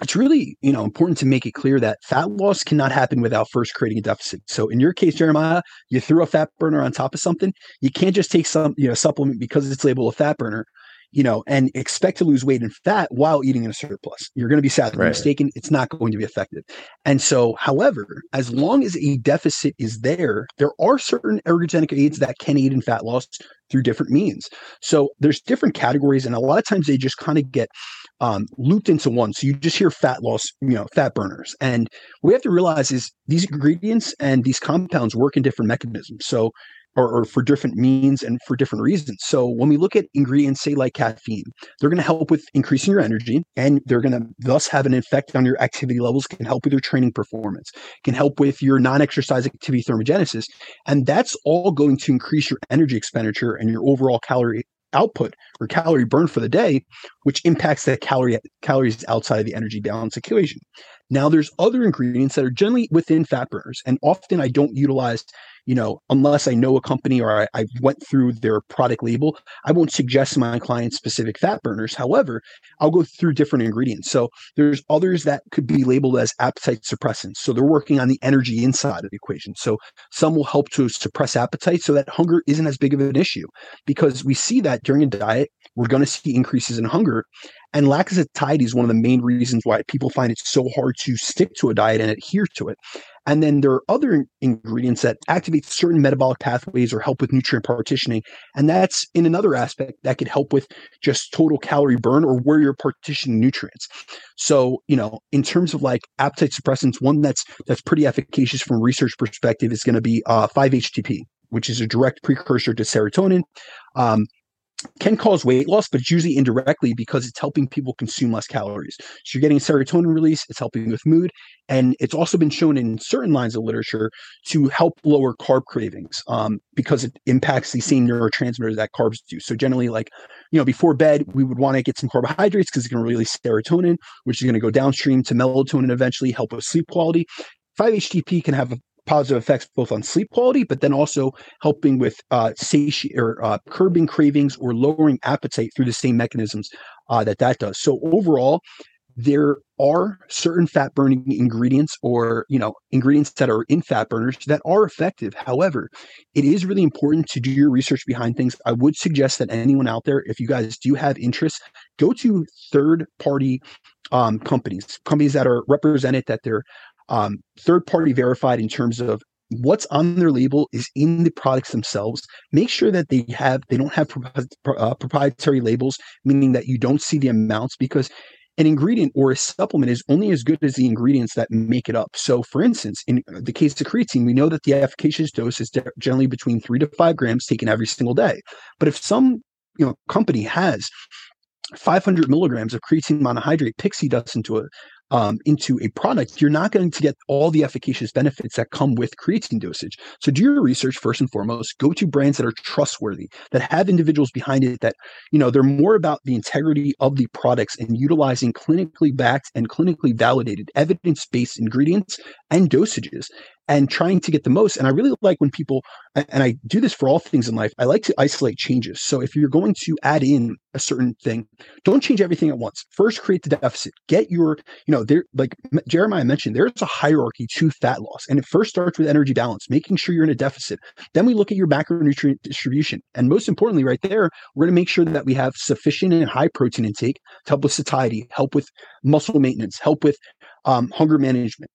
it's really, you know, important to make it clear that fat loss cannot happen without first creating a deficit. So, in your case, Jeremiah, you threw a fat burner on top of something. You can't just take some, you know, supplement because it's labeled a fat burner you know, and expect to lose weight and fat while eating in a surplus. You're going to be sadly right. mistaken. It's not going to be effective. And so, however, as long as a deficit is there, there are certain ergogenic aids that can aid in fat loss through different means. So there's different categories, and a lot of times they just kind of get um, looped into one. So you just hear fat loss, you know, fat burners. And what we have to realize is these ingredients and these compounds work in different mechanisms. So or, or, for different means and for different reasons. So when we look at ingredients, say like caffeine, they're going to help with increasing your energy and they're going to thus have an effect on your activity levels, can help with your training performance, can help with your non-exercise activity thermogenesis. And that's all going to increase your energy expenditure and your overall calorie output or calorie burn for the day, which impacts the calorie calories outside of the energy balance equation. Now, there's other ingredients that are generally within fat burners, and often I don't utilize you know, unless I know a company or I, I, went through their product label, I won't suggest my clients specific fat burners. However, I'll go through different ingredients. So there's others that could be labeled as appetite suppressants. So they're working on the energy inside of the equation. So some will help to suppress appetite so that hunger isn't as big of an issue because we see that during a diet, we're going to see increases in hunger. And lack of satiety is one of the main reasons why people find it so hard to stick to a diet and adhere to it. And then there are other ingredients that activate certain metabolic pathways or help with nutrient partitioning. And that's in another aspect that could help with just total calorie burn or where you're partitioning nutrients. So, you know, in terms of like appetite suppressants, one that's that's pretty efficacious from research perspective is going to be uh, 5-HTP, which is a direct precursor to serotonin. Um, can cause weight loss, but it's usually indirectly because it's helping people consume less calories. So you're getting serotonin release, it's helping with mood, and it's also been shown in certain lines of literature to help lower carb cravings um, because it impacts the same neurotransmitters that carbs do. So generally, like you know, before bed, we would want to get some carbohydrates because going to release serotonin, which is going to go downstream to melatonin eventually, help with sleep quality. 5-HTP can have a positive effects both on sleep quality, but then also helping with uh, sati- or uh, curbing cravings or lowering appetite through the same mechanisms uh, that that does. So overall, there are certain fat burning ingredients or you know ingredients that are in fat burners that are effective however it is really important to do your research behind things i would suggest that anyone out there if you guys do have interest go to third party um, companies companies that are represented that they're um, third party verified in terms of what's on their label is in the products themselves. Make sure that they have they don't have uh, proprietary labels meaning that you don't see the amounts because an ingredient or a supplement is only as good as the ingredients that make it up. So for instance in the case of creatine we know that the efficacious dose is generally between three to five grams taken every single day. But if some you know company has 500 milligrams of creatine monohydrate pixie dust into a um, into a product, you're not going to get all the efficacious benefits that come with creatine dosage. So do your research first and foremost. Go to brands that are trustworthy, that have individuals behind it, that you know they're more about the integrity of the products and utilizing clinically backed and clinically validated evidence-based ingredients and dosages and trying to get the most. And I really like when people, and I do this for all things in life, I like to isolate changes. So if you're going to add in a certain thing, don't change everything at once. First, create the deficit. Get your, you know, there, like Jeremiah mentioned, there's a hierarchy to fat loss. And it first starts with energy balance, making sure you're in a deficit. Then we look at your macronutrient distribution. And most importantly, right there, we're going to make sure that we have sufficient and high protein intake to help with satiety, help with muscle maintenance, help with um, hunger management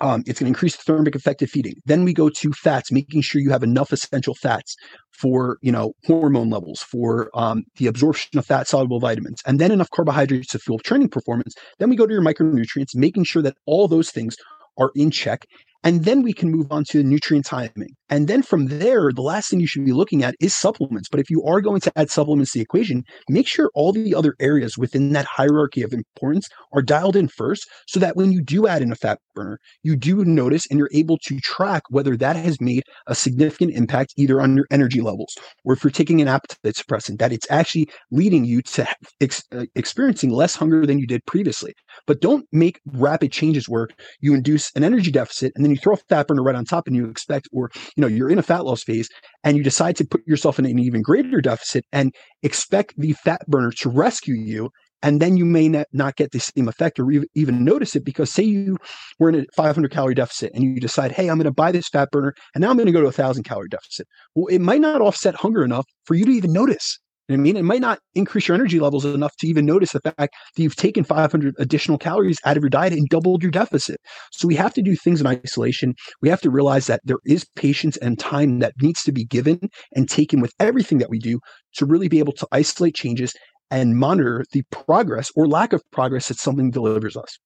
um, it's going to increase the thermic effect of feeding. Then we go to fats, making sure you have enough essential fats for you know hormone levels, for um, the absorption of fat soluble vitamins, and then enough carbohydrates to fuel training performance. Then we go to your micronutrients, making sure that all those things are in check. And then we can move on to nutrient timing. And then from there, the last thing you should be looking at is supplements. But if you are going to add supplements to the equation, make sure all the other areas within that hierarchy of importance are dialed in first so that when you do add in a fat burner, you do notice and you're able to track whether that has made a significant impact either on your energy levels or if you're taking an appetite suppressant, that it's actually leading you to ex- uh, experiencing less hunger than you did previously. But don't make rapid changes where you induce an energy deficit and then you throw a fat burner right on top and you expect, or you know, you're in a fat loss phase and you decide to put yourself in an even greater deficit and expect the fat burner to rescue you. And then you may not get the same effect or even notice it because say you were in a 500 calorie deficit and you decide, hey, I'm going to buy this fat burner and now I'm going to go to a thousand calorie deficit. Well, it might not offset hunger enough for you to even notice. I mean, it might not increase your energy levels enough to even notice the fact that you've taken 500 additional calories out of your diet and doubled your deficit. So we have to do things in isolation. We have to realize that there is patience and time that needs to be given and taken with everything that we do to really be able to isolate changes and monitor the progress or lack of progress that something delivers us.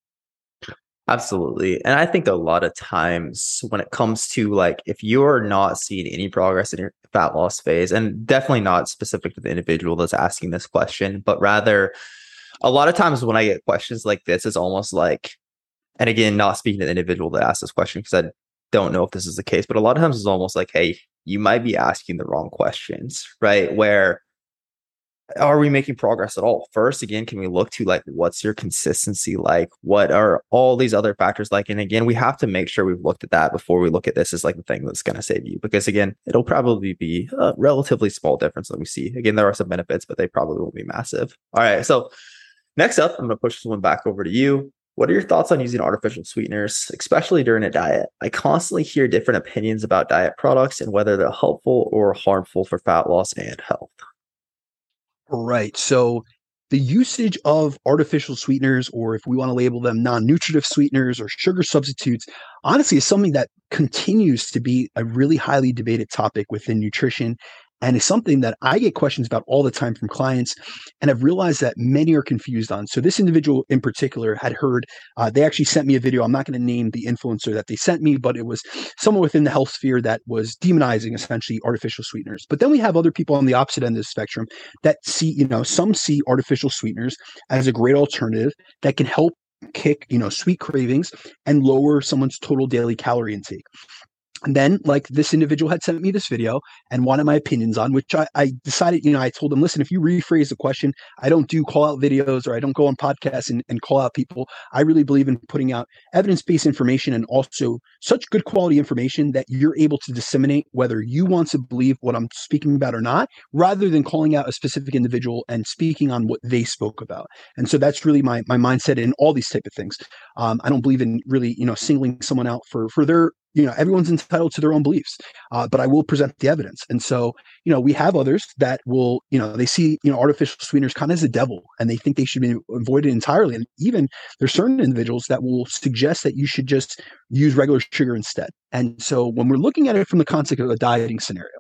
Absolutely. And I think a lot of times when it comes to like, if you're not seeing any progress in your fat loss phase, and definitely not specific to the individual that's asking this question, but rather a lot of times when I get questions like this, it's almost like, and again, not speaking to the individual that asked this question because I don't know if this is the case, but a lot of times it's almost like, hey, you might be asking the wrong questions, right? Where are we making progress at all? First, again, can we look to like what's your consistency like? What are all these other factors like? And again, we have to make sure we've looked at that before we look at this as like the thing that's going to save you. Because again, it'll probably be a relatively small difference that we see. Again, there are some benefits, but they probably won't be massive. All right. So next up, I'm going to push this one back over to you. What are your thoughts on using artificial sweeteners, especially during a diet? I constantly hear different opinions about diet products and whether they're helpful or harmful for fat loss and health. Right. So the usage of artificial sweeteners, or if we want to label them non nutritive sweeteners or sugar substitutes, honestly is something that continues to be a really highly debated topic within nutrition and it's something that I get questions about all the time from clients, and I've realized that many are confused on. So this individual in particular had heard. Uh, they actually sent me a video. I'm not going to name the influencer that they sent me, but it was someone within the health sphere that was demonizing essentially artificial sweeteners. But then we have other people on the opposite end of the spectrum that see, you know, some see artificial sweeteners as a great alternative that can help kick, you know, sweet cravings and lower someone's total daily calorie intake. And then, like this individual had sent me this video and wanted my opinions on, which I, I, decided, you know, I told them, listen, if you rephrase the question, I don't do call out videos or I don't go on podcasts and, and call out people. I really believe in putting out evidence based information and also such good quality information that you're able to disseminate whether you want to believe what I'm speaking about or not, rather than calling out a specific individual and speaking on what they spoke about. And so that's really my my mindset in all these type of things. Um, I don't believe in really, you know, singling someone out for for their you know everyone's entitled to their own beliefs uh, but i will present the evidence. And so you know we have others that will you know they see you know artificial sweeteners kind of as a devil and they think they should be avoided entirely. And even there's certain individuals that will suggest that you should just use regular sugar instead. And so when we're looking at it from the concept of a dieting scenario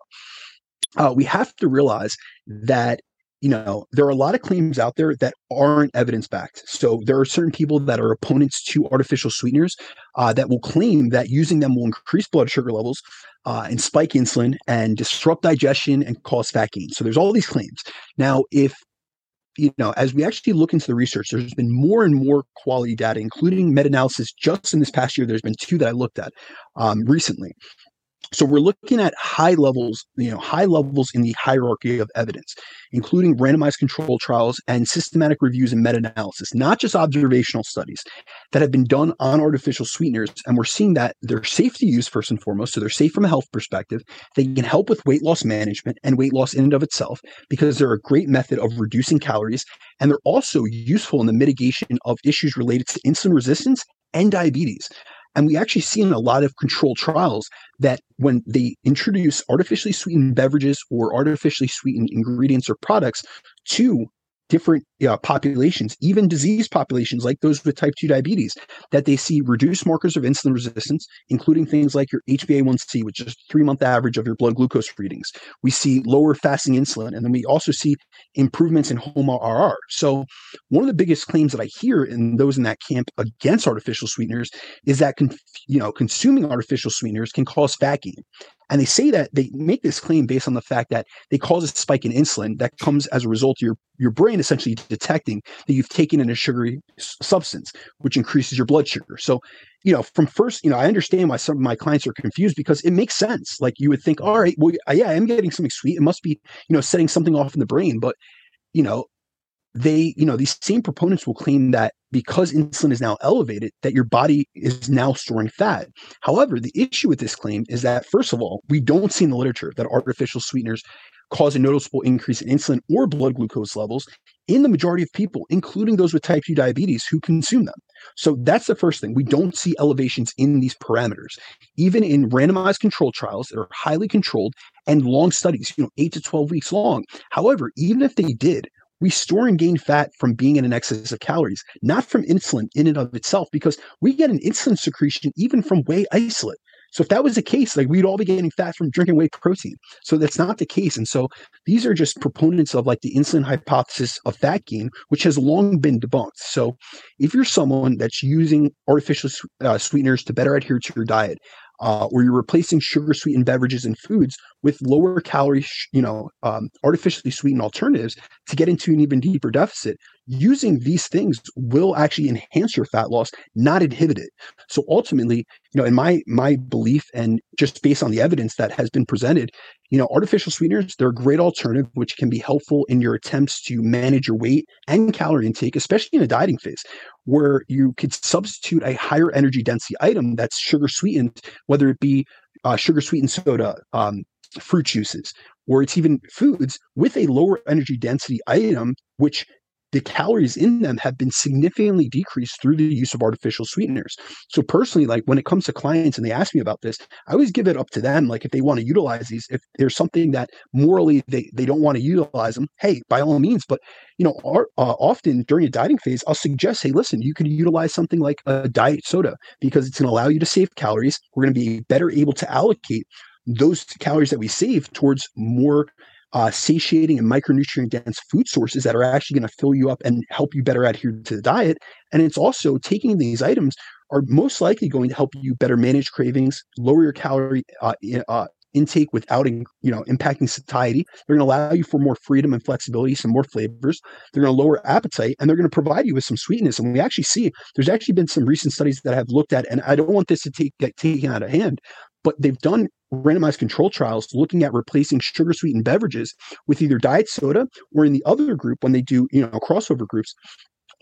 uh, we have to realize that you know, there are a lot of claims out there that aren't evidence backed. So there are certain people that are opponents to artificial sweeteners uh, that will claim that using them will increase blood sugar levels uh, and spike insulin and disrupt digestion and cause fat gain. So there's all these claims. Now, if you know, as we actually look into the research, there's been more and more quality data, including meta-analysis. Just in this past year, there's been two that I looked at um, recently so we're looking at high levels, you know, high levels in the hierarchy of evidence, including randomized control trials and systematic reviews and meta-analysis, not just observational studies that have been done on artificial sweeteners. And we're seeing that they're safe to use first and foremost. So they're safe from a health perspective. They can help with weight loss management and weight loss in and of itself because they're a great method of reducing calories. And they're also useful in the mitigation of issues related to insulin resistance and diabetes. And we actually see in a lot of controlled trials that when they introduce artificially sweetened beverages or artificially sweetened ingredients or products to different uh, populations, even disease populations like those with type 2 diabetes, that they see reduced markers of insulin resistance, including things like your HbA1c, which is three month average of your blood glucose readings. We see lower fasting insulin, and then we also see improvements in HOMA-IR. So, one of the biggest claims that I hear in those in that camp against artificial sweeteners is that you know consuming artificial sweeteners can cause fat gain. And they say that they make this claim based on the fact that they cause a spike in insulin that comes as a result of your, your brain essentially detecting that you've taken in a sugary substance, which increases your blood sugar. So, you know, from first, you know, I understand why some of my clients are confused because it makes sense. Like you would think, all right, well, yeah, I'm getting something sweet. It must be, you know, setting something off in the brain. But, you know, they, you know, these same proponents will claim that because insulin is now elevated, that your body is now storing fat. However, the issue with this claim is that, first of all, we don't see in the literature that artificial sweeteners cause a noticeable increase in insulin or blood glucose levels in the majority of people, including those with type 2 diabetes who consume them. So that's the first thing. We don't see elevations in these parameters, even in randomized control trials that are highly controlled and long studies, you know, eight to 12 weeks long. However, even if they did, we store and gain fat from being in an excess of calories, not from insulin in and of itself, because we get an insulin secretion even from whey isolate. So if that was the case, like we'd all be getting fat from drinking whey protein. So that's not the case. And so these are just proponents of like the insulin hypothesis of fat gain, which has long been debunked. So if you're someone that's using artificial uh, sweeteners to better adhere to your diet, uh, or you're replacing sugar sweetened beverages and foods with lower calorie, you know, um, artificially sweetened alternatives to get into an even deeper deficit. Using these things will actually enhance your fat loss, not inhibit it. So ultimately, you know, in my my belief and just based on the evidence that has been presented, you know, artificial sweeteners they're a great alternative which can be helpful in your attempts to manage your weight and calorie intake, especially in a dieting phase, where you could substitute a higher energy density item that's sugar sweetened, whether it be uh, sugar sweetened soda, um, fruit juices, or it's even foods with a lower energy density item, which the calories in them have been significantly decreased through the use of artificial sweeteners. So personally, like when it comes to clients and they ask me about this, I always give it up to them. Like if they want to utilize these, if there's something that morally they, they don't want to utilize them, hey, by all means. But you know, uh, often during a dieting phase, I'll suggest, hey, listen, you can utilize something like a diet soda because it's going to allow you to save calories. We're going to be better able to allocate those calories that we save towards more uh, satiating and micronutrient dense food sources that are actually going to fill you up and help you better adhere to the diet. And it's also taking these items are most likely going to help you better manage cravings, lower your calorie uh, uh, intake without you know impacting satiety. They're going to allow you for more freedom and flexibility, some more flavors. They're going to lower appetite, and they're going to provide you with some sweetness. And we actually see there's actually been some recent studies that I have looked at, and I don't want this to take get taken out of hand, but they've done randomized control trials looking at replacing sugar sweetened beverages with either diet soda or in the other group when they do you know crossover groups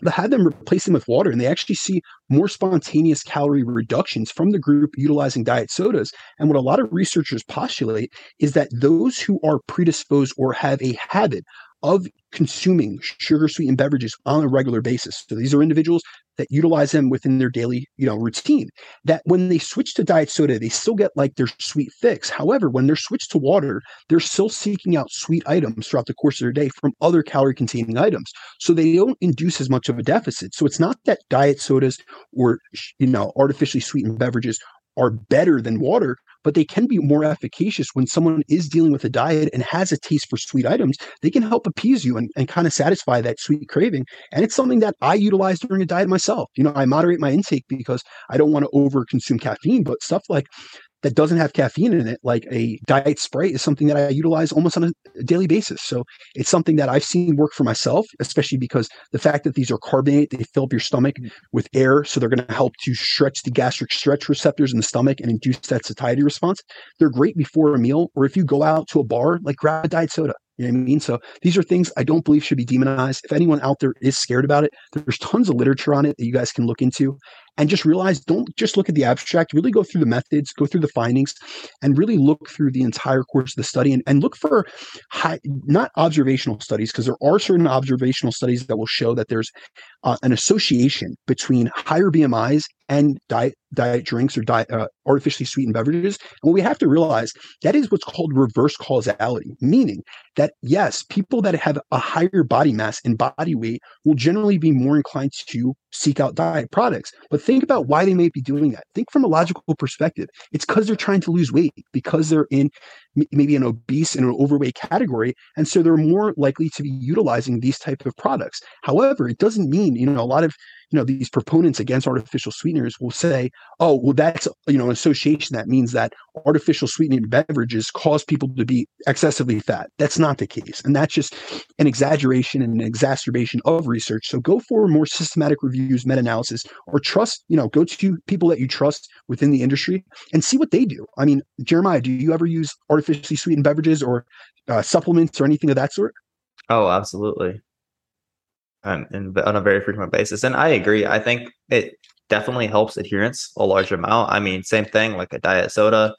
they had them replace them with water and they actually see more spontaneous calorie reductions from the group utilizing diet sodas and what a lot of researchers postulate is that those who are predisposed or have a habit of consuming sugar sweetened beverages on a regular basis. So these are individuals that utilize them within their daily, you know, routine. That when they switch to diet soda, they still get like their sweet fix. However, when they're switched to water, they're still seeking out sweet items throughout the course of their day from other calorie containing items. So they don't induce as much of a deficit. So it's not that diet sodas or you know artificially sweetened beverages are better than water, but they can be more efficacious when someone is dealing with a diet and has a taste for sweet items. They can help appease you and, and kind of satisfy that sweet craving. And it's something that I utilize during a diet myself. You know, I moderate my intake because I don't want to over consume caffeine, but stuff like that doesn't have caffeine in it, like a diet Sprite, is something that I utilize almost on a daily basis. So it's something that I've seen work for myself, especially because the fact that these are carbonated, they fill up your stomach mm. with air. So they're going to help to stretch the gastric stretch receptors in the stomach and induce that satiety response. They're great before a meal, or if you go out to a bar, like grab a diet soda. You know what I mean? So these are things I don't believe should be demonized. If anyone out there is scared about it, there's tons of literature on it that you guys can look into. and just realize don't just look at the abstract, really go through the methods, go through the findings, and really look through the entire course of the study and, and look for high, not observational studies, because there are certain observational studies that will show that there's uh, an association between higher BMIs and diet diet drinks or diet uh, artificially sweetened beverages. And we have to realize that is what's called reverse causality, meaning that yes, people that have a higher body mass and body weight will generally be more inclined to seek out diet products. But think about why they may be doing that. Think from a logical perspective. It's because they're trying to lose weight, because they're in maybe an obese and an overweight category, and so they're more likely to be utilizing these type of products. However, it doesn't mean you know a lot of you know these proponents against artificial sweeteners will say oh well that's you know an association that means that artificial sweetening beverages cause people to be excessively fat. That's not the case and that's just an exaggeration and an exacerbation of research. So go for more systematic reviews meta-analysis or trust you know go to people that you trust within the industry and see what they do. I mean jeremiah do you ever use artificially sweetened beverages or uh, supplements or anything of that sort oh absolutely um, and on a very frequent basis. And I agree. I think it definitely helps adherence a large amount. I mean, same thing like a diet soda.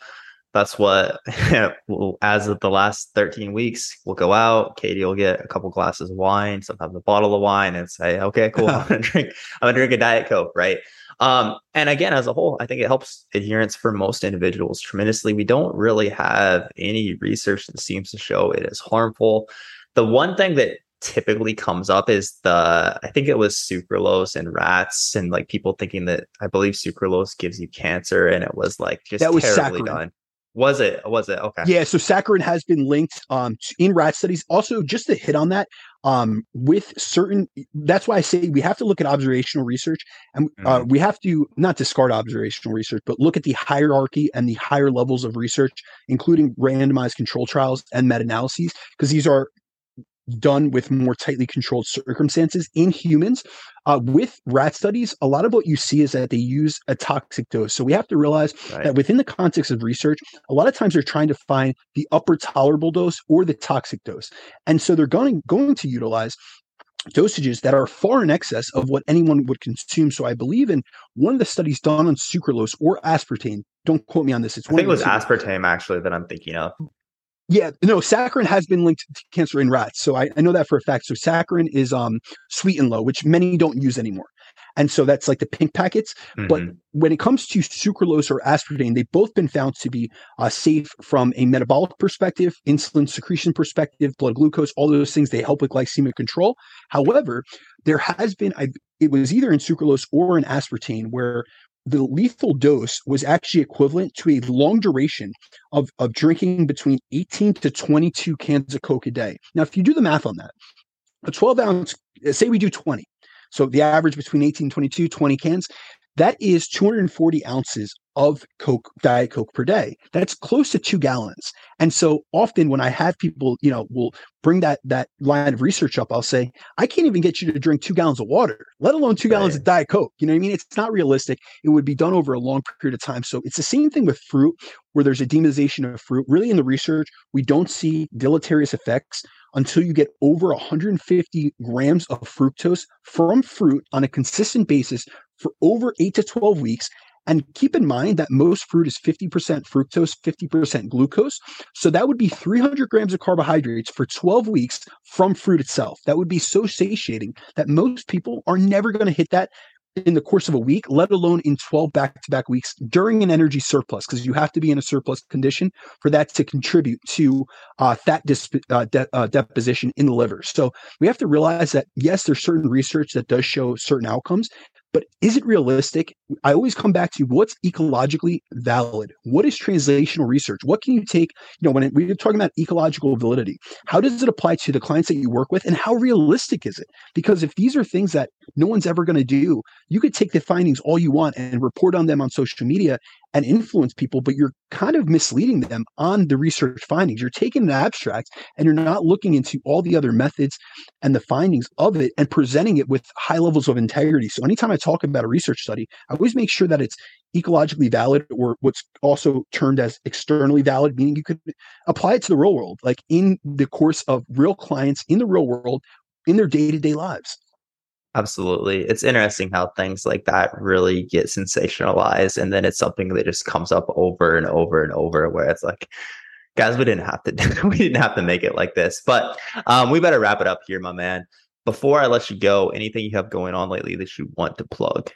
That's what, [laughs] as of the last 13 weeks, we'll go out. Katie will get a couple glasses of wine, sometimes a bottle of wine, and say, "Okay, cool. [laughs] I'm gonna drink. I'm gonna drink a diet coke." Right. Um, and again, as a whole, I think it helps adherence for most individuals tremendously. We don't really have any research that seems to show it is harmful. The one thing that typically comes up is the I think it was sucralose in rats and like people thinking that I believe sucralose gives you cancer and it was like just that was terribly saccharin. done. Was it? Was it? Okay. Yeah. So saccharin has been linked um, in rat studies. Also, just to hit on that, um, with certain, that's why I say we have to look at observational research, and uh, mm-hmm. we have to not discard observational research, but look at the hierarchy and the higher levels of research, including randomized control trials and meta analyses, because these are done with more tightly controlled circumstances in humans. Uh, with rat studies, a lot of what you see is that they use a toxic dose. So we have to realize right. that within the context of research, a lot of times they're trying to find the upper tolerable dose or the toxic dose, and so they're going going to utilize dosages that are far in excess of what anyone would consume. So I believe in one of the studies done on sucralose or aspartame. Don't quote me on this. It's I think it was aspartame actually that I'm thinking of. Yeah, no, saccharin has been linked to cancer in rats. So I, I know that for a fact. So saccharin is um, Sweet'N Low, which many don't use anymore. And so that's like the pink packets. Mm-hmm. But when it comes to sucralose or aspartame, they've both been found to be uh, safe from a metabolic perspective, insulin secretion perspective, blood glucose, all those things. They help with glycemic control. However, there has been, I, it was either in sucralose or in aspartame, where the lethal dose was actually equivalent to a long duration of, of drinking between 18 to 22 cans of Coke a day. Now, if you do the math on that, a 12 ounce, say we do 20. So the average between 18 22, 20 cans, that is 240 ounces of Coke, Diet Coke per day. That's close to two gallons. And so often when I have people, you know, will bring that that line of research up, I'll say, I can't even get you to drink two gallons of water, let alone two right. gallons of Diet Coke. You know what I mean? It's not realistic. It would be done over a long period of time. So it's the same thing with fruit, where there's a demonization of fruit. Really, in the research, we don't see deleterious effects until you get over 150 grams of fructose from fruit on a consistent basis for over eight to 12 weeks. And keep in mind that most fruit is 50% fructose, 50% glucose. So that would be 300 grams of carbohydrates for 12 weeks from fruit itself. That would be so satiating that most people are never going to hit that in the course of a week, let alone in 12 back to back weeks during an energy surplus, because you have to be in a surplus condition for that to contribute to uh, fat disp- uh, de- uh, deposition in the liver. So we have to realize that, yes, there's certain research that does show certain outcomes, but is it realistic? I always come back to what's ecologically valid. What is translational research? What can you take? You know, when it, we're talking about ecological validity, how does it apply to the clients that you work with, and how realistic is it? Because if these are things that no one's ever going to do, you could take the findings all you want and report on them on social media and influence people, but you're kind of misleading them on the research findings. You're taking an abstract and you're not looking into all the other methods and the findings of it and presenting it with high levels of integrity. So anytime I talk about a research study, I always make sure that it's ecologically valid or what's also termed as externally valid, meaning you could apply it to the real world, like in the course of real clients in the real world in their day-to-day lives. Absolutely. It's interesting how things like that really get sensationalized and then it's something that just comes up over and over and over where it's like guys we didn't have to [laughs] we didn't have to make it like this. But um, we better wrap it up here my man. Before I let you go, anything you have going on lately that you want to plug?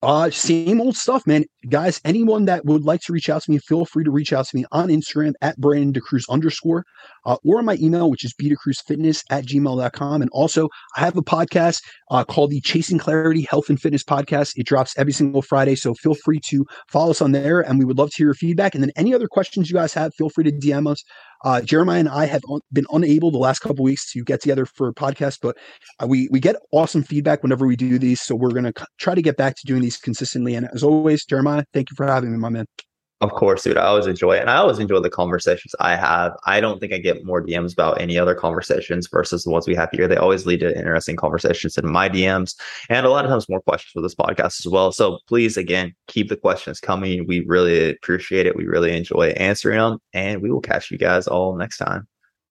Uh, same old stuff, man. Guys, anyone that would like to reach out to me, feel free to reach out to me on Instagram at Brandon DeCruz underscore, uh, or on my email, which is bdecruzfitness at gmail.com. And also, I have a podcast uh, called the Chasing Clarity Health and Fitness Podcast. It drops every single Friday. So feel free to follow us on there, and we would love to hear your feedback. And then any other questions you guys have, feel free to DM us. Uh, Jeremiah and I have un- been unable the last couple weeks to get together for a podcast, but uh, we we get awesome feedback whenever we do these. So we're gonna c- try to get back to doing these consistently. And as always, Jeremiah, thank you for having me, my man. Of course, dude. I always enjoy it. And I always enjoy the conversations I have. I don't think I get more DMs about any other conversations versus the ones we have here. They always lead to interesting conversations in my DMs and a lot of times more questions for this podcast as well. So please, again, keep the questions coming. We really appreciate it. We really enjoy answering them. And we will catch you guys all next time.